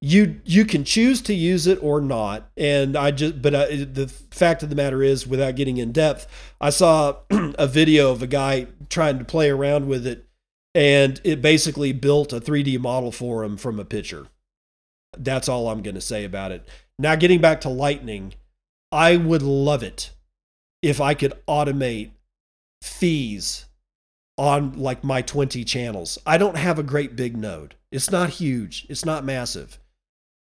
you you can choose to use it or not. And i just but I, the fact of the matter is without getting in depth i saw [CLEARS THROAT] a video of a guy trying to play around with it and it basically built a 3d model for him from a picture. That's all i'm going to say about it. Now getting back to lightning i would love it if i could automate fees on like my 20 channels. I don't have a great big node. It's not huge. It's not massive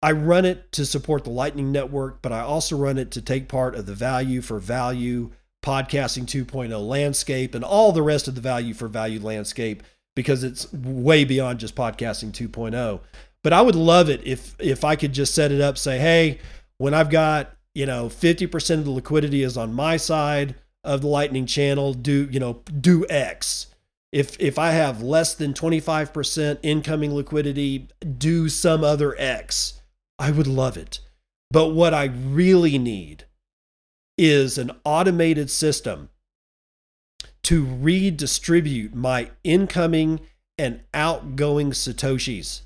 I run it to support the Lightning Network, but I also run it to take part of the value for value podcasting 2.0 landscape and all the rest of the value for value landscape because it's way beyond just podcasting 2.0. But I would love it if if I could just set it up say, "Hey, when I've got, you know, 50% of the liquidity is on my side of the Lightning channel, do, you know, do X." If if I have less than 25% incoming liquidity, do some other X I would love it. But what I really need is an automated system to redistribute my incoming and outgoing Satoshis,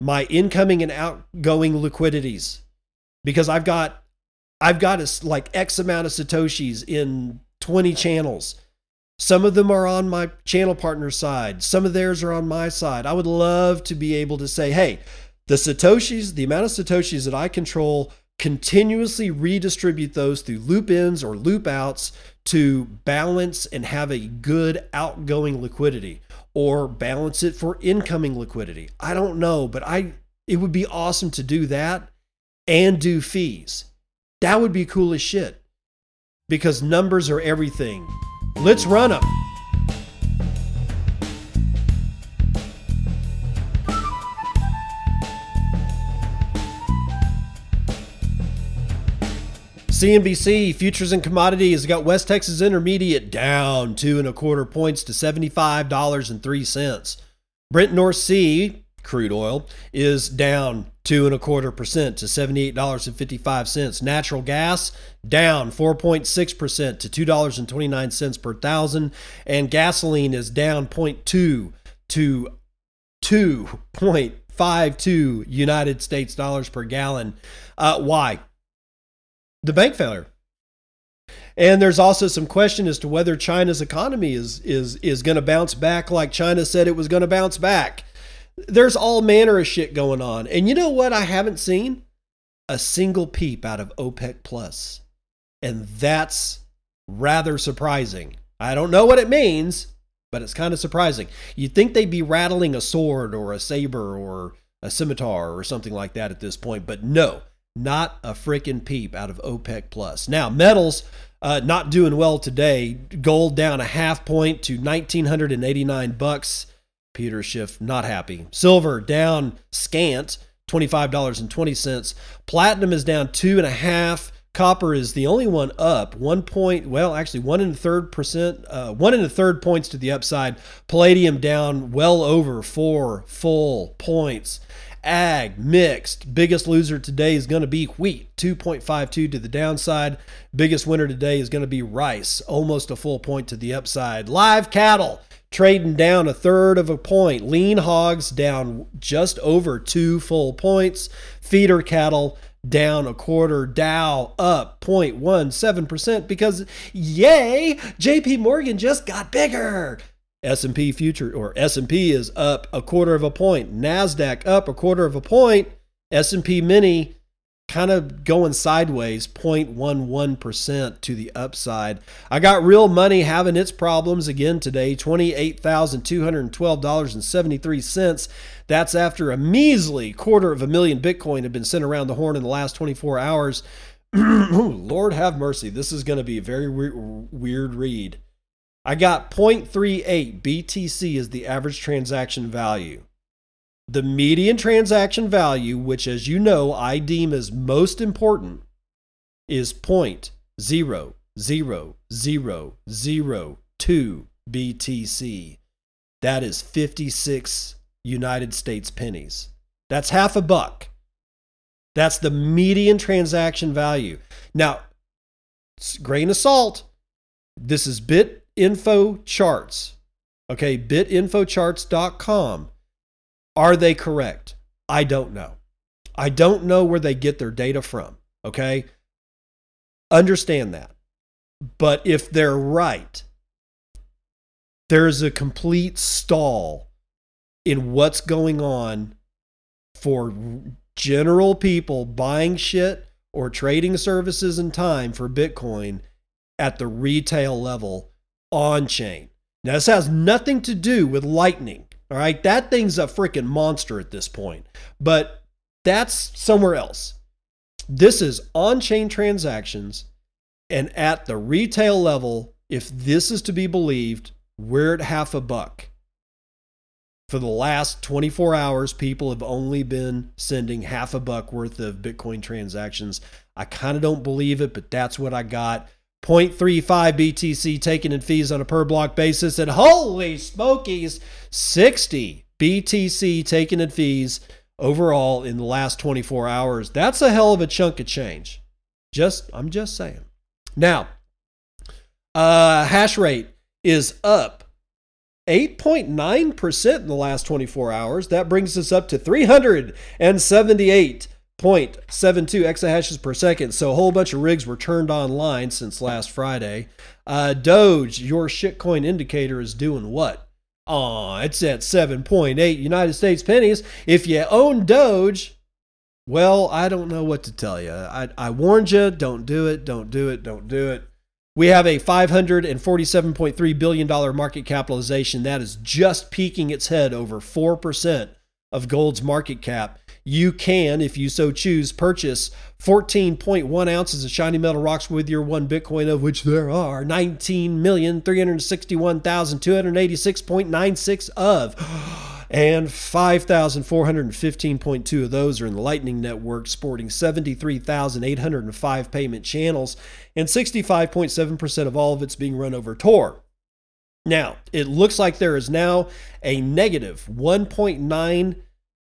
my incoming and outgoing liquidities. Because I've got I've got a, like X amount of Satoshis in 20 channels. Some of them are on my channel partner side. Some of theirs are on my side. I would love to be able to say, hey, the Satoshis, the amount of Satoshis that I control, continuously redistribute those through loop ins or loop outs to balance and have a good outgoing liquidity or balance it for incoming liquidity. I don't know, but I it would be awesome to do that and do fees. That would be cool as shit. Because numbers are everything. Let's run them. CNBC futures and commodities got West Texas Intermediate down two and a quarter points to $75.03. Brent North Sea crude oil is down two and a quarter percent to $78.55. Natural gas down 4.6% to $2.29 per thousand. And gasoline is down 0.2 to 2.52 United States dollars per gallon. Uh, why? The bank failure. And there's also some question as to whether China's economy is is is going to bounce back like China said it was going to bounce back. There's all manner of shit going on. And you know what I haven't seen? A single peep out of OPEC plus. And that's rather surprising. I don't know what it means, but it's kind of surprising. You'd think they'd be rattling a sword or a saber or a scimitar or something like that at this point, but no. Not a freaking peep out of OPEC plus. Now, metals uh, not doing well today. Gold down a half point to 1989 bucks. Peter Schiff not happy. Silver down scant, $25.20. Platinum is down two and a half. Copper is the only one up one point. Well, actually, one and a third percent, uh, one and a third points to the upside. Palladium down well over four full points. Ag, mixed. Biggest loser today is going to be wheat, 2.52 to the downside. Biggest winner today is going to be rice, almost a full point to the upside. Live cattle trading down a third of a point. Lean hogs down just over two full points. Feeder cattle down a quarter. Dow up 0.17% because, yay, JP Morgan just got bigger. S&P future or S&P is up a quarter of a point. Nasdaq up a quarter of a point. S&P mini kind of going sideways 0.11% to the upside. I got real money having its problems again today $28,212.73. That's after a measly quarter of a million Bitcoin have been sent around the horn in the last 24 hours. [CLEARS THROAT] Lord have mercy. This is going to be a very weird read. I got 0.38 BTC as the average transaction value. The median transaction value, which as you know I deem as most important, is 0.00002 BTC. That is 56 United States pennies. That's half a buck. That's the median transaction value. Now, grain of salt. This is bit info charts. Okay, bitinfocharts.com. Are they correct? I don't know. I don't know where they get their data from. Okay. Understand that. But if they're right, there's a complete stall in what's going on for general people buying shit or trading services and time for Bitcoin at the retail level on chain. Now, this has nothing to do with Lightning. All right. That thing's a freaking monster at this point, but that's somewhere else. This is on chain transactions. And at the retail level, if this is to be believed, we're at half a buck. For the last 24 hours, people have only been sending half a buck worth of Bitcoin transactions. I kind of don't believe it, but that's what I got. 0.35 BTC taken in fees on a per block basis, and holy smokies, 60 BTC taken in fees overall in the last 24 hours. That's a hell of a chunk of change. Just, I'm just saying. Now, uh, hash rate is up 8.9% in the last 24 hours. That brings us up to 378 0.72 exahashes per second. So a whole bunch of rigs were turned online since last Friday. Uh, Doge, your shitcoin indicator is doing what? Aw, it's at 7.8 United States pennies. If you own Doge, well, I don't know what to tell you. I, I warned you, don't do it, don't do it, don't do it. We have a $547.3 billion market capitalization that is just peeking its head over 4% of gold's market cap you can, if you so choose, purchase 14.1 ounces of shiny metal rocks with your one Bitcoin, of which there are 19,361,286.96 of. And 5,415.2 of those are in the Lightning Network, sporting 73,805 payment channels, and 65.7% of all of it's being run over Tor. Now, it looks like there is now a negative 1.9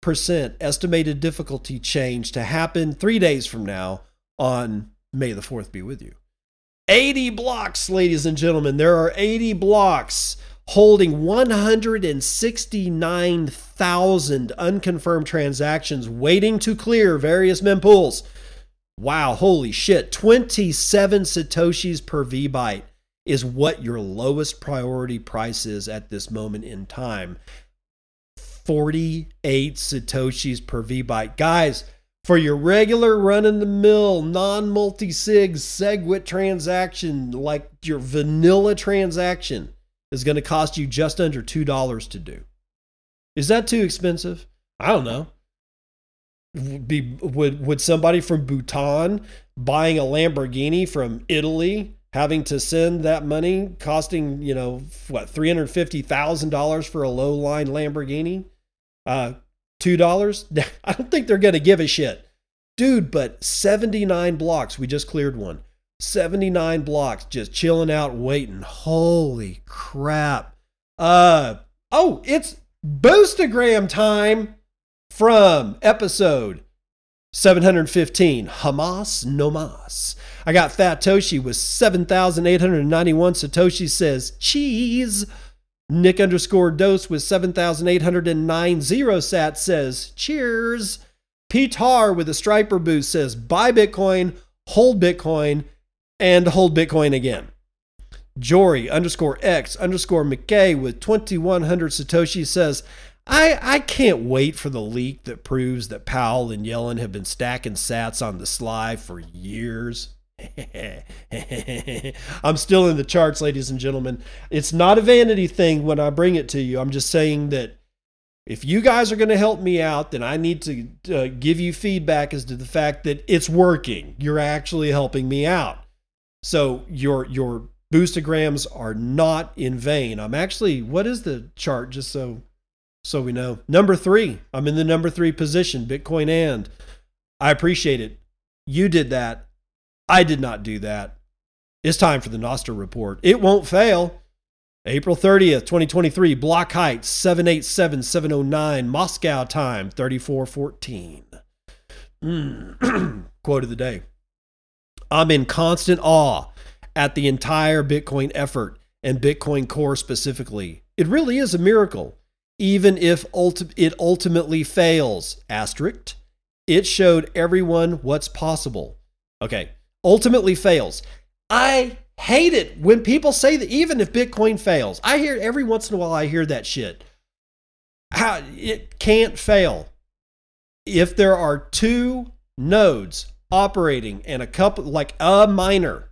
percent estimated difficulty change to happen three days from now on May the 4th be with you. 80 blocks, ladies and gentlemen. There are 80 blocks holding 169,000 unconfirmed transactions waiting to clear various mempools. Wow, holy shit. 27 Satoshis per VByte is what your lowest priority price is at this moment in time. 48 Satoshis per VByte. Guys, for your regular run in the mill, non multi sig SegWit transaction, like your vanilla transaction, is going to cost you just under $2 to do. Is that too expensive? I don't know. Be, would, would somebody from Bhutan buying a Lamborghini from Italy having to send that money costing, you know, what, $350,000 for a low line Lamborghini? Uh, $2? [LAUGHS] I don't think they're going to give a shit. Dude, but 79 blocks. We just cleared one. 79 blocks just chilling out waiting. Holy crap. Uh oh, it's Boostagram time from episode 715 Hamas No Mas. I got Fat Toshi with 7,891 Satoshi says cheese. Nick underscore dose with 7,809 zero sat says, cheers. Petar with a striper boost says, buy Bitcoin, hold Bitcoin, and hold Bitcoin again. Jory underscore X underscore McKay with 2,100 Satoshi says, I, I can't wait for the leak that proves that Powell and Yellen have been stacking sats on the sly for years. [LAUGHS] I'm still in the charts, ladies and gentlemen. It's not a vanity thing when I bring it to you. I'm just saying that if you guys are going to help me out, then I need to uh, give you feedback as to the fact that it's working. You're actually helping me out. So your your boostagrams are not in vain. I'm actually what is the chart just so so we know. Number 3. I'm in the number 3 position, Bitcoin and I appreciate it. You did that. I did not do that. It's time for the Nostr report. It won't fail. April 30th, 2023, block height 787709, Moscow time 3414. Mm. [CLEARS THROAT] Quote of the day I'm in constant awe at the entire Bitcoin effort and Bitcoin Core specifically. It really is a miracle. Even if ulti- it ultimately fails, asterisk, it showed everyone what's possible. Okay, ultimately fails. I hate it when people say that even if Bitcoin fails. I hear every once in a while I hear that shit. How it can't fail. If there are two nodes operating and a couple like a miner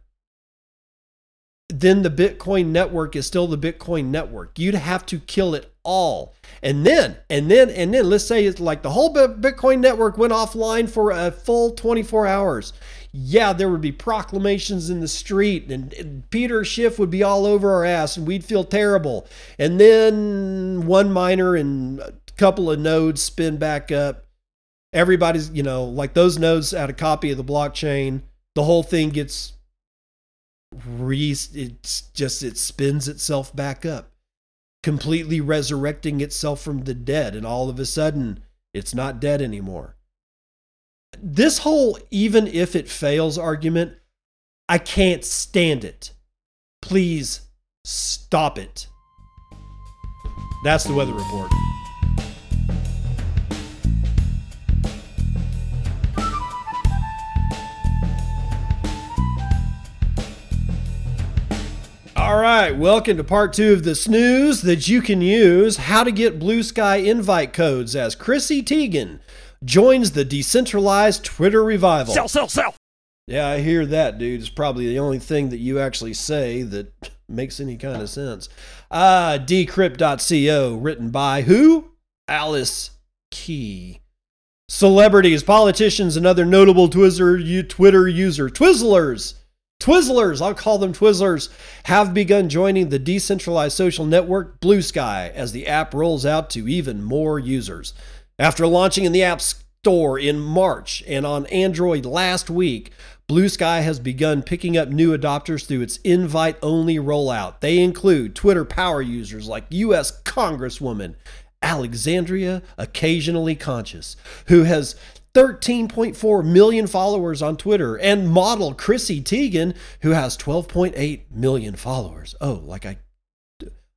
then the Bitcoin network is still the Bitcoin network. You'd have to kill it all. And then, and then, and then, let's say it's like the whole Bitcoin network went offline for a full 24 hours. Yeah, there would be proclamations in the street, and, and Peter Schiff would be all over our ass, and we'd feel terrible. And then one miner and a couple of nodes spin back up. Everybody's, you know, like those nodes had a copy of the blockchain. The whole thing gets re it's just it spins itself back up completely resurrecting itself from the dead and all of a sudden it's not dead anymore this whole even if it fails argument i can't stand it. Please stop it. That's the weather report. All right, welcome to part two of the snooze that you can use how to get Blue Sky invite codes as Chrissy Teigen joins the decentralized Twitter revival. Sell, sell, sell. Yeah, I hear that, dude. It's probably the only thing that you actually say that [LAUGHS] makes any kind of sense. Uh, decrypt.co, written by who? Alys Key. Celebrities, politicians, and other notable Twizzler, Twitter user Twizzlers Twizzlers, I'll call them Twizzlers, have begun joining the decentralized social network Blue Sky as the app rolls out to even more users. After launching in the App Store in March and on Android last week, Blue Sky has begun picking up new adopters through its invite only rollout. They include Twitter power users like US Congresswoman Alexandria Occasionally Conscious, who has 13.4 million followers on Twitter, and model Chrissy Teigen, who has 12.8 million followers. Oh, like I.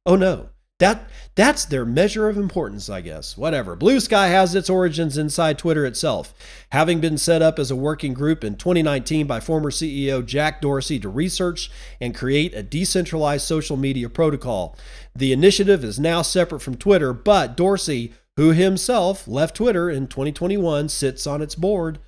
Oh no. That that's their measure of importance, I guess. Whatever. Blue Sky has its origins inside Twitter itself, having been set up as a working group in 2019 by former CEO Jack Dorsey to research and create a decentralized social media protocol. The initiative is now separate from Twitter, but Dorsey who himself left Twitter in 2021, sits on its board.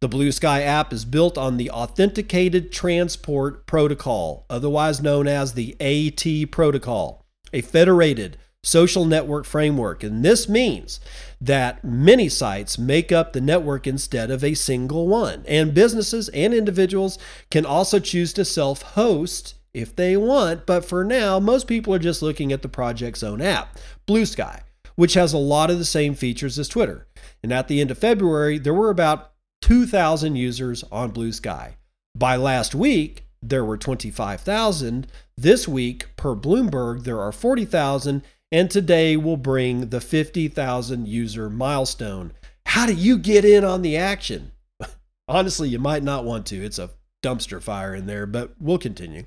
The Blue Sky app is built on the Authenticated Transport Protocol, otherwise known as the AT Protocol, a federated social network framework. And this means that many sites make up the network instead of a single one. And businesses and individuals can also choose to self host if they want, but for now, most people are just looking at the project's own app, Blue Sky which has a lot of the same features as Twitter. And at the end of February, there were about 2,000 users on Blue Sky. By last week, there were 25,000. This week, per Bloomberg, there are 40,000. And today will bring the 50,000 user milestone. How do you get in on the action? [LAUGHS] Honestly, you might not want to. It's a dumpster fire in there, but we'll continue.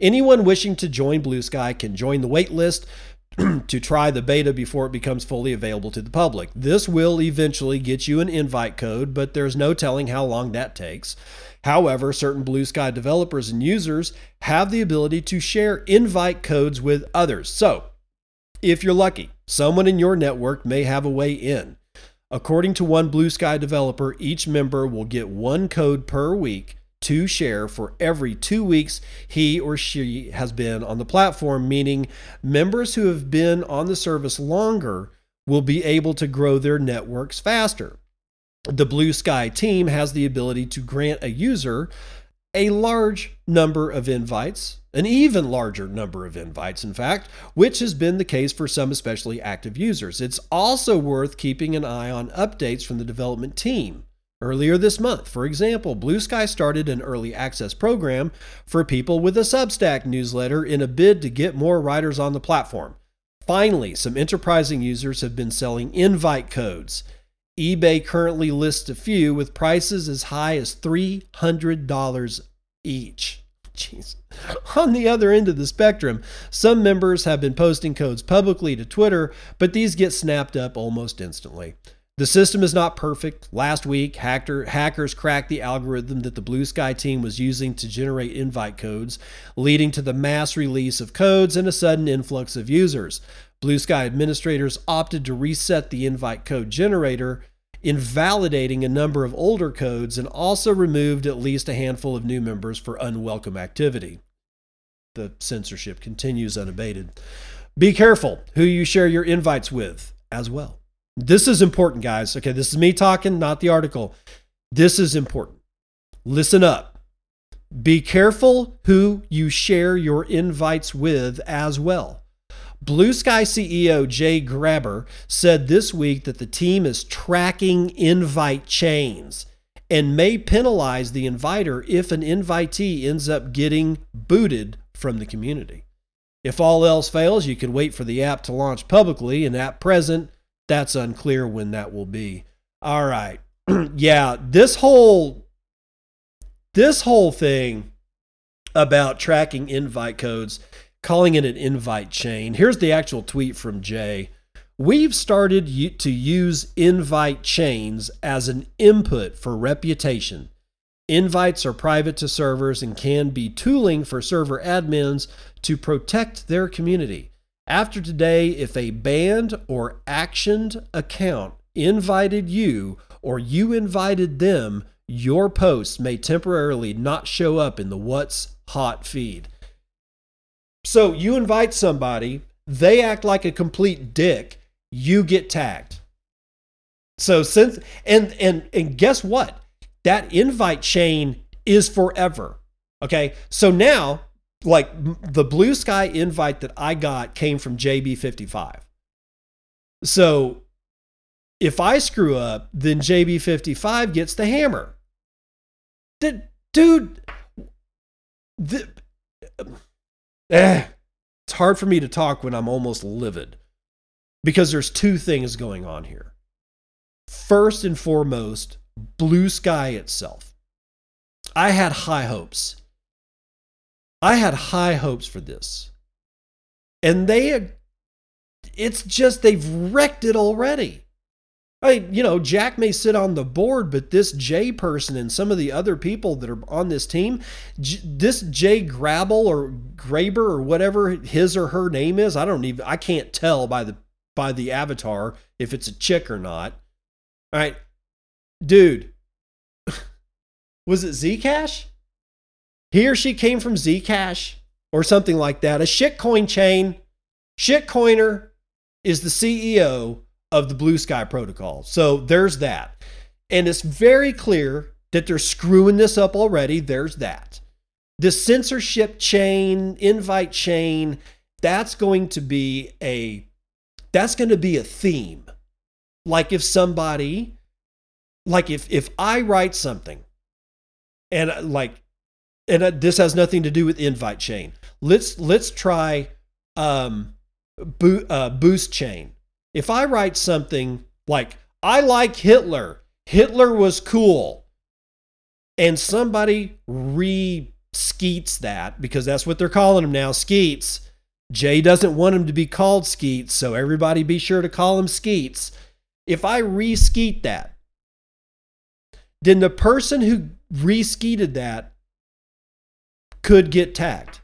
Anyone wishing to join Blue Sky can join the waitlist [CLEARS THROAT] to try the beta before it becomes fully available to the public. This will eventually get you an invite code, but there's no telling how long that takes. However, certain Blue Sky developers and users have the ability to share invite codes with others. So, If you're lucky, someone in your network may have a way in. According to one Blue Sky developer, each member will get one code per week to share for every two weeks he or she has been on the platform, meaning members who have been on the service longer will be able to grow their networks faster. The Blue Sky team has the ability to grant a user a large number of invites, an even larger number of invites, in fact, which has been the case for some especially active users. It's also worth keeping an eye on updates from the development team. Earlier this month, for example, Blue Sky started an early access program for people with a Substack newsletter in a bid to get more writers on the platform. Finally, some enterprising users have been selling invite codes. eBay currently lists a few with prices as high as $300 each. Jeez. On the other end of the spectrum, some members have been posting codes publicly to Twitter, but these get snapped up almost instantly. The system is not perfect. Last week, hacker, hackers cracked the algorithm that the Blue Sky team was using to generate invite codes, leading to the mass release of codes and a sudden influx of users. Blue Sky administrators opted to reset the invite code generator, invalidating a number of older codes, and also removed at least a handful of new members for unwelcome activity. The censorship continues unabated. Be careful who you share your invites with as well. This is important, guys. Okay, this is me talking, not the article. This is important. Listen up. Be careful who you share your invites with as well. Blue Sky CEO Jay Graber said this week that the team is tracking invite chains and may penalize the inviter if an invitee ends up getting booted from the community. If all else fails, you can wait for the app to launch publicly, and at present, that's unclear when that will be. All right. [CLEARS THROAT] yeah, this whole this whole thing about tracking invite codes, calling it an invite chain. Here's the actual tweet from Jay. We've started to use invite chains as an input for reputation. Invites are private to servers and can be tooling for server admins to protect their community. After today, if a banned or actioned account invited you or you invited them, your posts may temporarily not show up in the What's Hot feed. So you invite somebody, they act like a complete dick, you get tagged. So since and and and guess what? That invite chain is forever. Okay? So now like the blue sky invite that I got came from JB55. So if I screw up, then JB55 gets the hammer. The, dude, the, eh, it's hard for me to talk when I'm almost livid because there's two things going on here. First and foremost, Blue Sky itself. I had high hopes I had high hopes for this. And they it's just they've wrecked it already. I you know, Jack may sit on the board, but this Jay person and some of the other people that are on this team, J- this Jay Grabble or Graber or whatever his or her name is, I don't even I can't tell by the by the avatar if it's a chick or not. All right. Dude, [LAUGHS] was it Zcash? He or she came from Zcash or something like that, a shitcoin chain. Shitcoiner is the CEO of the Blue Sky Protocol. So there's that. And it's very clear that they're screwing this up already. There's that. The censorship chain, invite chain, that's going to be a that's going to be a theme. Like if somebody like if if I write something and like and uh, this has nothing to do with invite chain. Let's let's try um, bo- uh, boost chain. If I write something like I like Hitler, Hitler was cool, and somebody re skeets that because that's what they're calling him now, skeets. Jay doesn't want him to be called Skeets, so everybody be sure to call him Skeets. If I re-skeet that, then the person who re-skeeted that could get tagged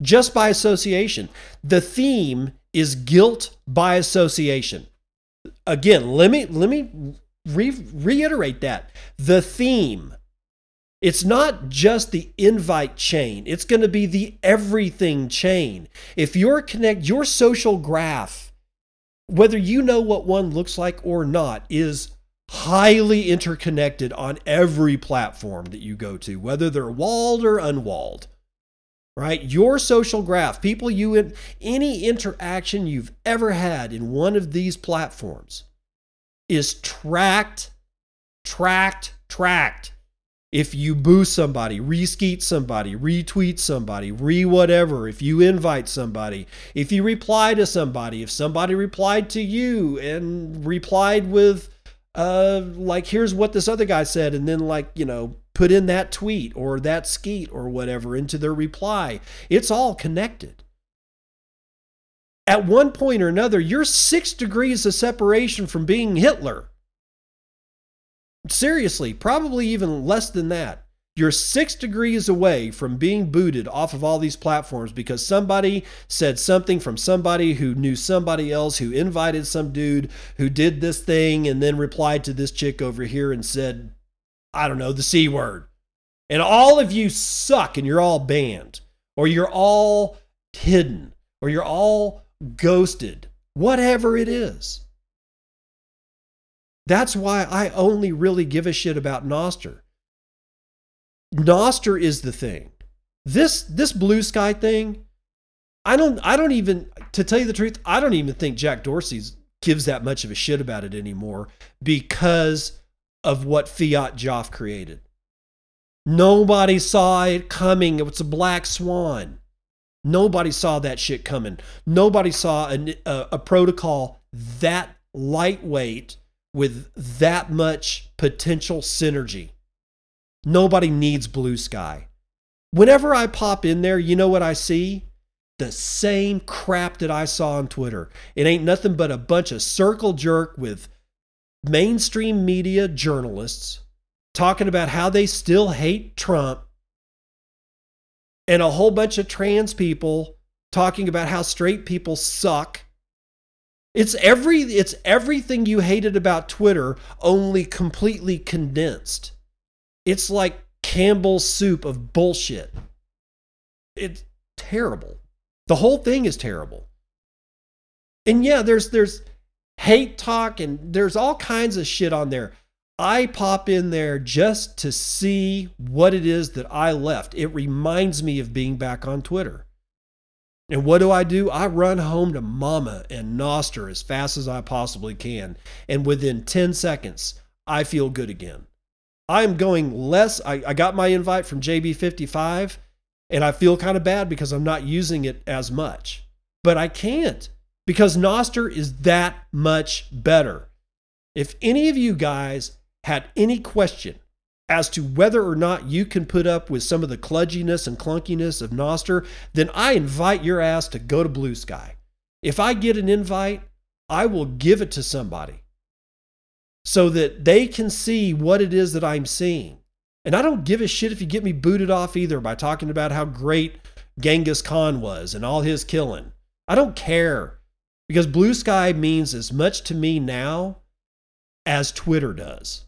just by association. The theme is guilt by association. Again, let me let me re- reiterate that. The theme it's not just the invite chain. It's going to be the everything chain. If you're connect your social graph, whether you know what one looks like or not, is highly interconnected on every platform that you go to, whether they're walled or unwalled. Right? Your social graph, people you in any interaction you've ever had in one of these platforms is tracked, tracked, tracked. If you boo somebody, reskeet somebody, retweet somebody, re whatever, if you invite somebody, if you reply to somebody, if somebody replied to you and replied with uh, like here's what this other guy said, and then like you know put in that tweet or that skeet or whatever into their reply. It's all connected. At one point or another, you're six degrees of separation from being Hitler. Seriously, probably even less than that. You're six degrees away from being booted off of all these platforms because somebody said something from somebody who knew somebody else who invited some dude who did this thing and then replied to this chick over here and said, I don't know, the C word. And all of you suck and you're all banned, or you're all hidden, or you're all ghosted, whatever it is. That's why I only really give a shit about Nostr. Nostr is the thing. This this blue sky thing, I don't I don't even to tell you the truth, I don't even think Jack Dorsey gives that much of a shit about it anymore because of what fiatjaf created. Nobody saw it coming. It was a black swan. Nobody saw that shit coming. Nobody saw a, a, a protocol that lightweight with that much potential synergy. Nobody needs blue sky. Whenever I pop in there, you know what I see? The same crap that I saw on Twitter. It ain't nothing but a bunch of circle jerk with mainstream media journalists talking about how they still hate Trump and a whole bunch of trans people talking about how straight people suck. It's every it's everything you hated about Twitter only completely condensed. It's like Campbell's soup of bullshit. It's terrible. The whole thing is terrible. And yeah, there's there's hate talk and there's all kinds of shit on there. I pop in there just to see what it is that I left. It reminds me of being back on Twitter. And what do I do? I run home to Mama and Nostr as fast as I possibly can. And within 10 seconds, I feel good again. I'm going less. I, I got my invite from JB55 and I feel kind of bad because I'm not using it as much. But I can't because Nostr is that much better. If any of you guys had any question as to whether or not you can put up with some of the cludginess and clunkiness of Nostr, then I invite your ass to go to Blue Sky. If I get an invite, I will give it to somebody so that they can see what it is that I'm seeing. And I don't give a shit if you get me booted off either by talking about how great Genghis Khan was and all his killing. I don't care because blue sky means as much to me now as Twitter does.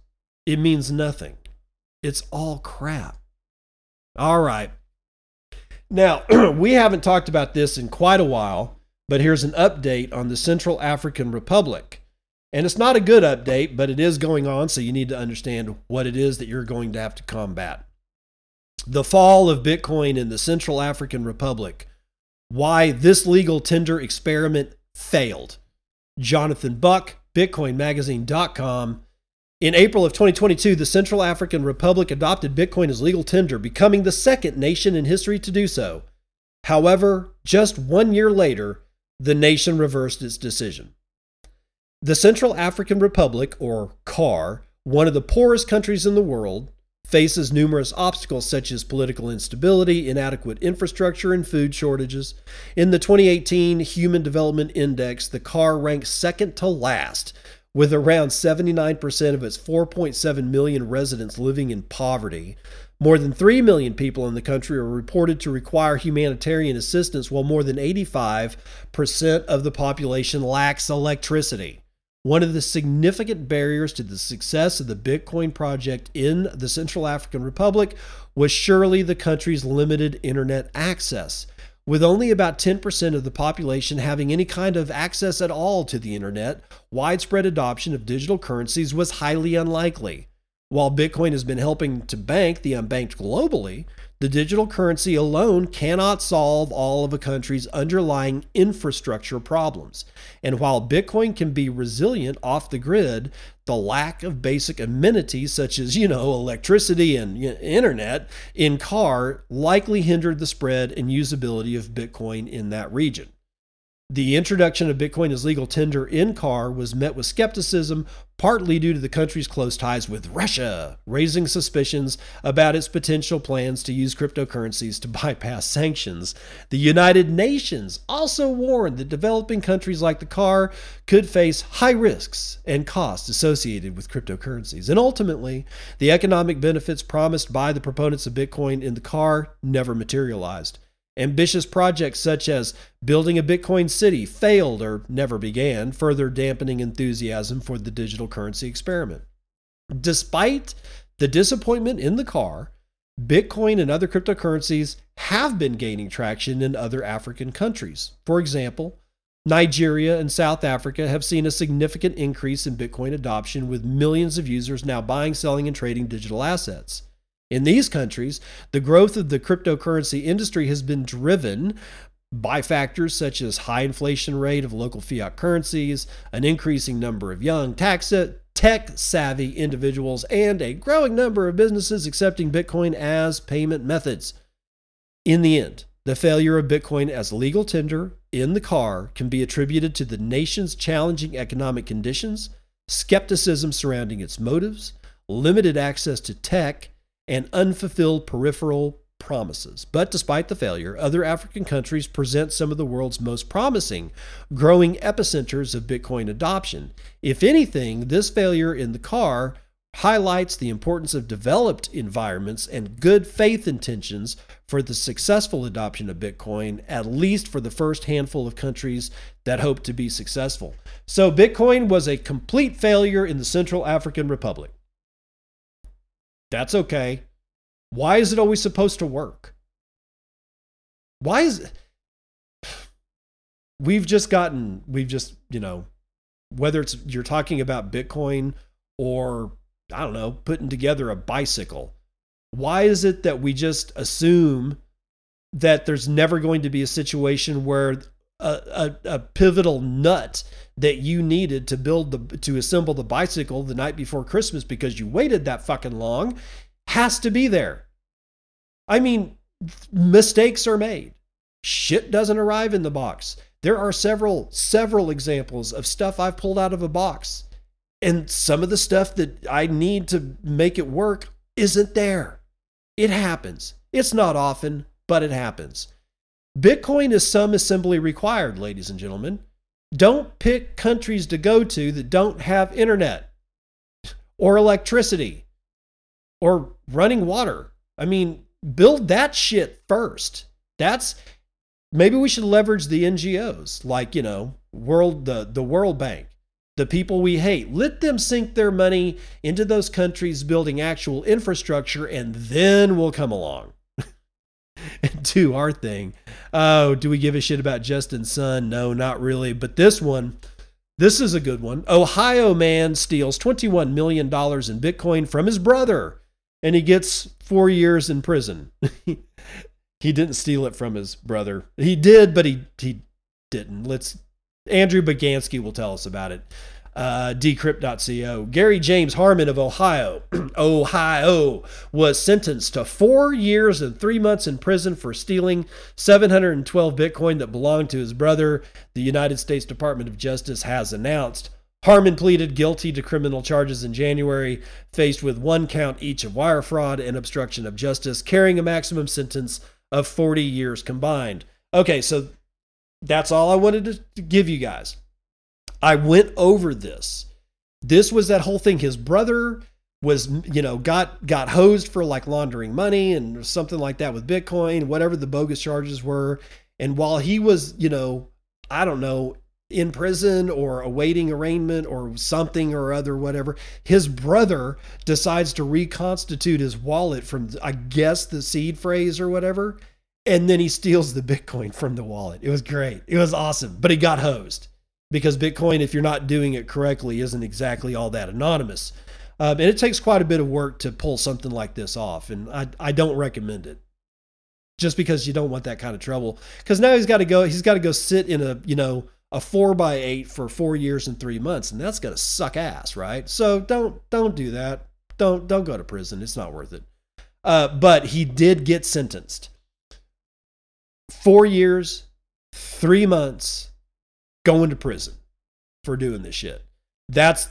It means nothing. It's all crap. All right. Now, [CLEARS THROAT] we haven't talked about this in quite a while, but here's an update on the Central African Republic. And it's not a good update, but it is going on, so you need to understand what it is that you're going to have to combat. The fall of Bitcoin in the Central African Republic. Why this legal tender experiment failed. Jonathan Buck, BitcoinMagazine.com. In April of 2022, the Central African Republic adopted Bitcoin as legal tender, becoming the second nation in history to do so. However, just one year later, the nation reversed its decision. The Central African Republic, or CAR, one of the poorest countries in the world, faces numerous obstacles such as political instability, inadequate infrastructure, and food shortages. In the 2018 Human Development Index, the CAR ranks second to last, with around 79% of its 4.7 million residents living in poverty. More than 3 million people in the country are reported to require humanitarian assistance, while more than 85% of the population lacks electricity. One of the significant barriers to the success of the Bitcoin project in the Central African Republic was surely the country's limited internet access. With only about 10% of the population having any kind of access at all to the internet, widespread adoption of digital currencies was highly unlikely. While Bitcoin has been helping to bank the unbanked globally, the digital currency alone cannot solve all of a country's underlying infrastructure problems. And while Bitcoin can be resilient off the grid, the lack of basic amenities such as, you know, electricity and internet in car likely hindered the spread and usability of Bitcoin in that region. The introduction of Bitcoin as legal tender in car was met with skepticism, partly due to the country's close ties with Russia, raising suspicions about its potential plans to use cryptocurrencies to [LAUGHS] bypass sanctions. The United Nations also warned that developing countries like the car could face high risks and costs associated with cryptocurrencies. And ultimately, the economic benefits promised by the proponents of Bitcoin in the car never materialized. Ambitious projects such as building a Bitcoin city failed or never began, further dampening enthusiasm for the digital currency experiment. Despite the disappointment in the car, Bitcoin and other cryptocurrencies have been gaining traction in other African countries. For example, Nigeria and South Africa have seen a significant increase in Bitcoin adoption, with millions of users now buying, selling, and trading digital assets. In these countries, the growth of the cryptocurrency industry has been driven by factors such as high inflation rate of local fiat currencies, an increasing number of young tax tech savvy individuals, and a growing number of businesses accepting Bitcoin as payment methods. In the end, the failure of Bitcoin as legal tender in the car can be attributed to the nation's challenging economic conditions, skepticism surrounding its motives, limited access to tech, and unfulfilled peripheral promises. But despite the failure, other African countries present some of the world's most promising growing epicenters of Bitcoin adoption. If anything, this failure in the car highlights the importance of developed environments and good faith intentions for the successful adoption of Bitcoin, at least for the first handful of countries that hope to be successful. So, Bitcoin was a complete failure in the Central African Republic. That's okay. Why is it always supposed to work? Why is it? We've just gotten, we've just, you know, whether it's you're talking about Bitcoin or, I don't know, putting together a bicycle. Why is it that we just assume that there's never going to be a situation where a, a, a, pivotal nut that you needed to build the to assemble the bicycle the night before Christmas because you waited that fucking long has to be there. I mean, mistakes are made. Shit doesn't arrive in the box. There are several several examples of stuff I've pulled out of a box. And some of the stuff that I need to make it work isn't there. It happens. It's not often, but it happens. Bitcoin is some assembly required, ladies and gentlemen. Don't pick countries to go to that don't have internet or electricity or running water. I mean, build that shit first. That's maybe we should leverage the NGOs like, you know, World the the World Bank, the people we hate. Let them sink their money into those countries building actual infrastructure and then we'll come along. [LAUGHS] and do our thing. Oh, do we give a shit about Justin Sun? No, not really. But this one, this is a good one. Ohio man steals $21 million in Bitcoin from his brother, and he gets four years in prison. [LAUGHS] he didn't steal it from his brother. He did, but he he didn't. Let's Andrew Bagansky will tell us about it uh, decrypt.co. Gary James Harmon of Ohio, [CLEARS THROAT] Ohio, was sentenced to four years and three months in prison for stealing 712 Bitcoin that belonged to his brother. The United States Department of Justice has announced. Harmon pleaded guilty to criminal charges in January, faced with one count each of wire fraud and obstruction of justice, carrying a maximum sentence of 40 years combined. Okay, so that's all I wanted to give you guys. I went over this. This was that whole thing. His brother was you know got got hosed for like laundering money and something like that with bitcoin whatever the bogus charges were. And while he was you know i don't know in prison or awaiting arraignment or something or other whatever his brother decides to reconstitute his wallet from i guess the seed phrase or whatever and then he steals the bitcoin from the wallet. It was great. It was awesome. But he got hosed because bitcoin if you're not doing it correctly isn't exactly all that anonymous um, and it takes quite a bit of work to pull something like this off. And I, I don't recommend it just because you don't want that kind of trouble. Because now he's got to go, he's got to go sit in a, you know, a four by eight for four years and three months. And that's going to suck ass, right? So don't, don't do that. Don't, don't go to prison. It's not worth it. Uh, but he did get sentenced. Four years, three months, going to prison for doing this shit. That's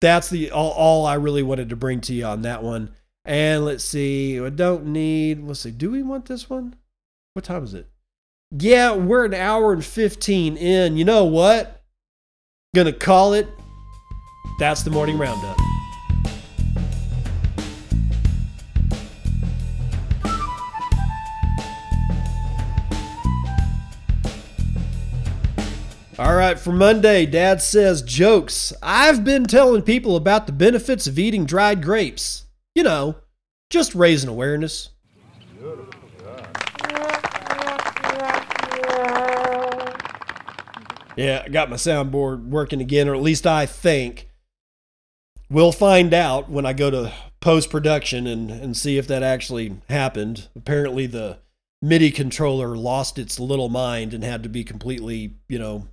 that's the all, all I really wanted to bring to you on that one. And let's see, I don't need, let's see, do we want this one? What time is it? Yeah, we're an hour and 15 in. You know what? Gonna call it. That's the morning roundup. All right, for Monday, Dad says jokes. I've been telling people about the benefits of eating dried grapes. You know, just raising awareness. Yeah, I got my soundboard working again, or at least I think. We'll find out when I go to post production and, and see if that actually happened. Apparently, the MIDI controller lost its little mind and had to be completely, you know,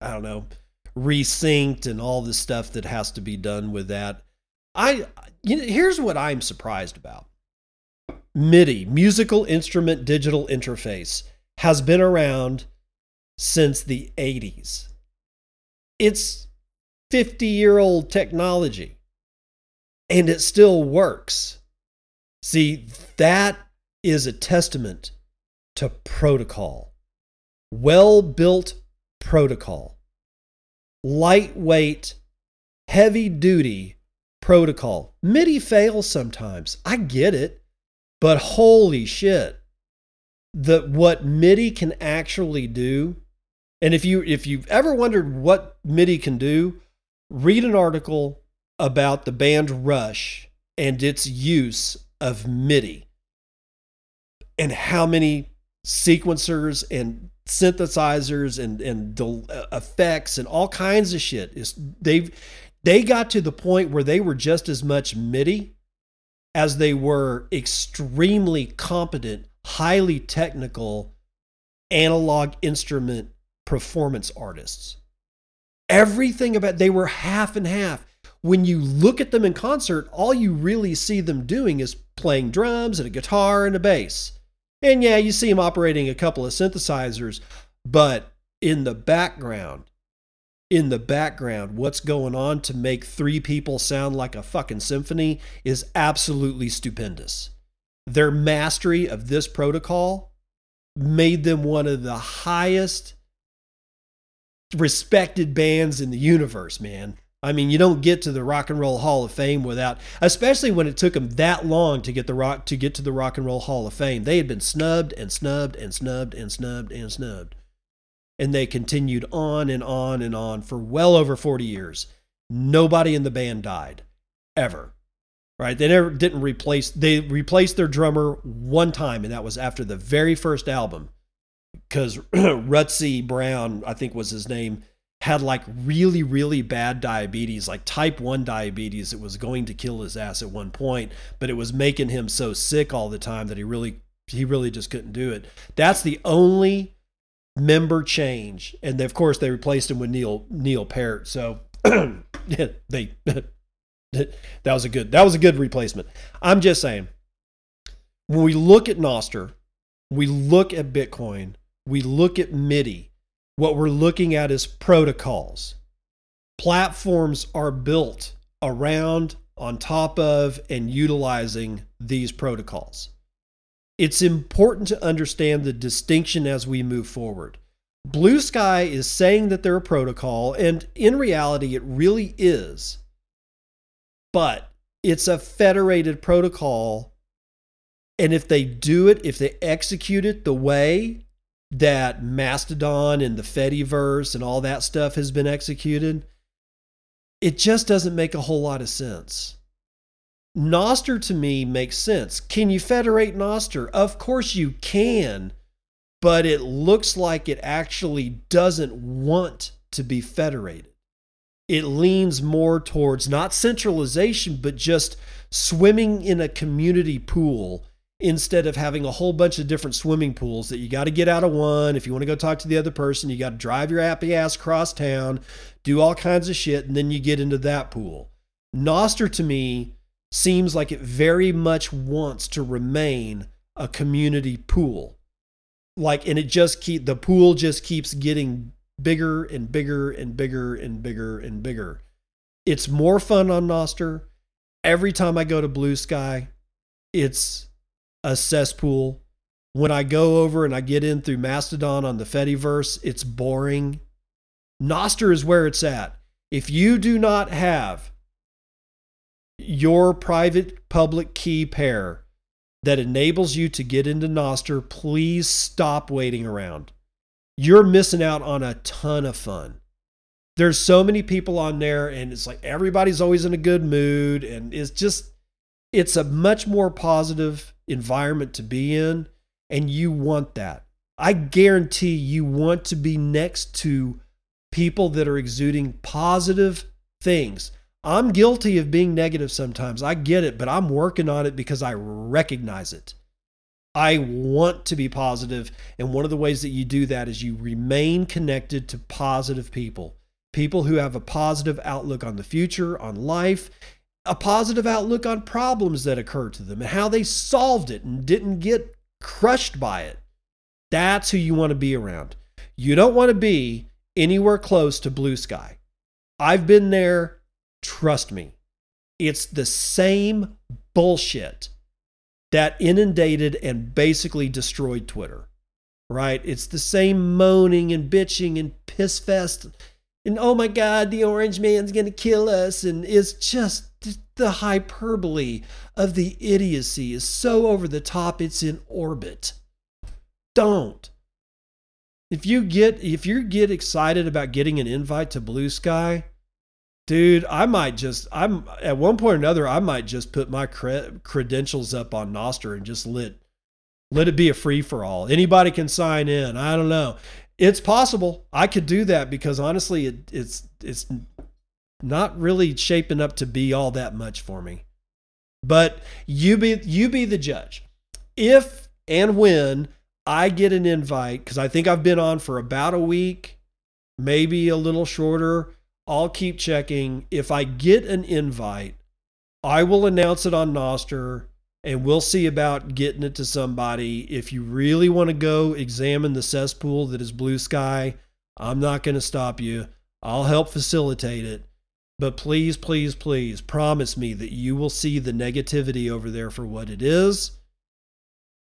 I don't know, resynced and all the stuff that has to be done with that. I you know, here's what I'm surprised about. MIDI, musical instrument digital interface, has been around since the 80s. It's 50 year old technology and it still works. See, that is a testament to protocol. Well built protocol. Lightweight, heavy duty protocol. MIDI fails sometimes. I get it. But holy shit. The what MIDI can actually do. And if you if you've ever wondered what MIDI can do, read an article about the band Rush and its use of MIDI and how many sequencers and synthesizers and and uh, effects and all kinds of shit. Is they've they got to the point where they were just as much MIDI as they were extremely competent, highly technical analog instrument performance artists. Everything about they were half and half. When you look at them in concert, all you really see them doing is playing drums and a guitar and a bass. And yeah, you see him operating a couple of synthesizers, but in the background, in the background, what's going on to make three people sound like a fucking symphony is absolutely stupendous. Their mastery of this protocol made them one of the highest respected bands in the universe, man. I mean, you don't get to the Rock and Roll Hall of Fame without, especially when it took them that long to get the rock to get to the Rock and Roll Hall of Fame. They had been snubbed and snubbed and snubbed and snubbed and snubbed, and they continued on and on and on for well over forty years. Nobody in the band died, ever. Right? They never didn't replace. They replaced their drummer one time, and that was after the very first album, because [CLEARS THROAT] Rutsy Brown, I think was his name had like really really bad diabetes like type 1 diabetes it was going to kill his ass at one point but it was making him so sick all the time that he really he really just couldn't do it. That's the only member change and of course they replaced him with neil neil peart so [CLEARS THROAT] they [LAUGHS] that was a good that was a good replacement. I'm just saying when we look at Nostr, we look at bitcoin we look at midi what we're looking at is protocols. Platforms are built around, on top of, and utilizing these protocols. It's important to understand the distinction as we move forward. Blue Sky is saying that they're a protocol, and in reality, it really is. but it's a federated protocol. And if they do it, if they execute it the way that Mastodon and the Fediverse and all that stuff has been executed, it just doesn't make a whole lot of sense. Nostr to me makes sense. Can you federate Nostr? Of course you can, but it looks like it actually doesn't want to be federated. It leans more towards not centralization, but just swimming in a community pool instead of having a whole bunch of different swimming pools that you got to get out of one. If you want to go talk to the other person, you got to drive your happy ass across town, do all kinds of shit, and then you get into that pool. Nostr to me seems like it very much wants to remain a community pool. Like, and it just keep the pool just keeps getting bigger and bigger and bigger and bigger and bigger. It's more fun on Nostr. Every time I go to Blue Sky, it's a cesspool. When I go over and I get in through Mastodon on the Fediverse, it's boring. Nostr is where it's at. If you do not have your private public key pair that enables you to get into Nostr, please stop waiting around. You're missing out on a ton of fun. There's so many people on there, and it's like everybody's always in a good mood, and it's just, it's a much more positive environment to be in, and you want that. I guarantee you want to be next to people that are exuding positive things. I'm guilty of being negative sometimes. I get it, but I'm working on it because I recognize it. I want to be positive, and one of the ways that you do that is you remain connected to positive people. People who have a positive outlook on the future, on life, a positive outlook on problems that occur to them and how they solved it and didn't get crushed by it. That's who you want to be around. You don't want to be anywhere close to blue sky. I've been there. Trust me. It's the same bullshit that inundated and basically destroyed Twitter, right? It's the same moaning and bitching and piss fest. And oh my God, the orange man's to kill us. And it's just the hyperbole of the idiocy is so over the top, it's in orbit. Don't. If you get if you get excited about getting an invite to Blue Sky, dude, I might just I'm at one point or another I might just put my cre- credentials up on Nostr and just let let it be a free for all. Anybody can sign in. I don't know. It's possible. I could do that because honestly, it, it's it's not really shaping up to be all that much for me. But you be you be the judge. If and when I get an invite, because I think I've been on for about a week, maybe a little shorter. I'll keep checking. If I get an invite, I will announce it on Nostr and we'll see about getting it to somebody. If you really want to go examine the cesspool that is blue sky, I'm not going to stop you. I'll help facilitate it. But please, please, please promise me that you will see the negativity over there for what it is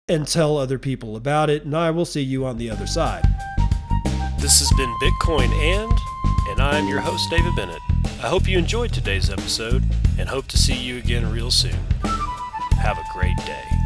and tell other people about it, and I will see you on the other side. This has been Bitcoin and, and I'm your host, David Bennett. I hope you enjoyed today's episode and hope to see you again real soon. Have a great day.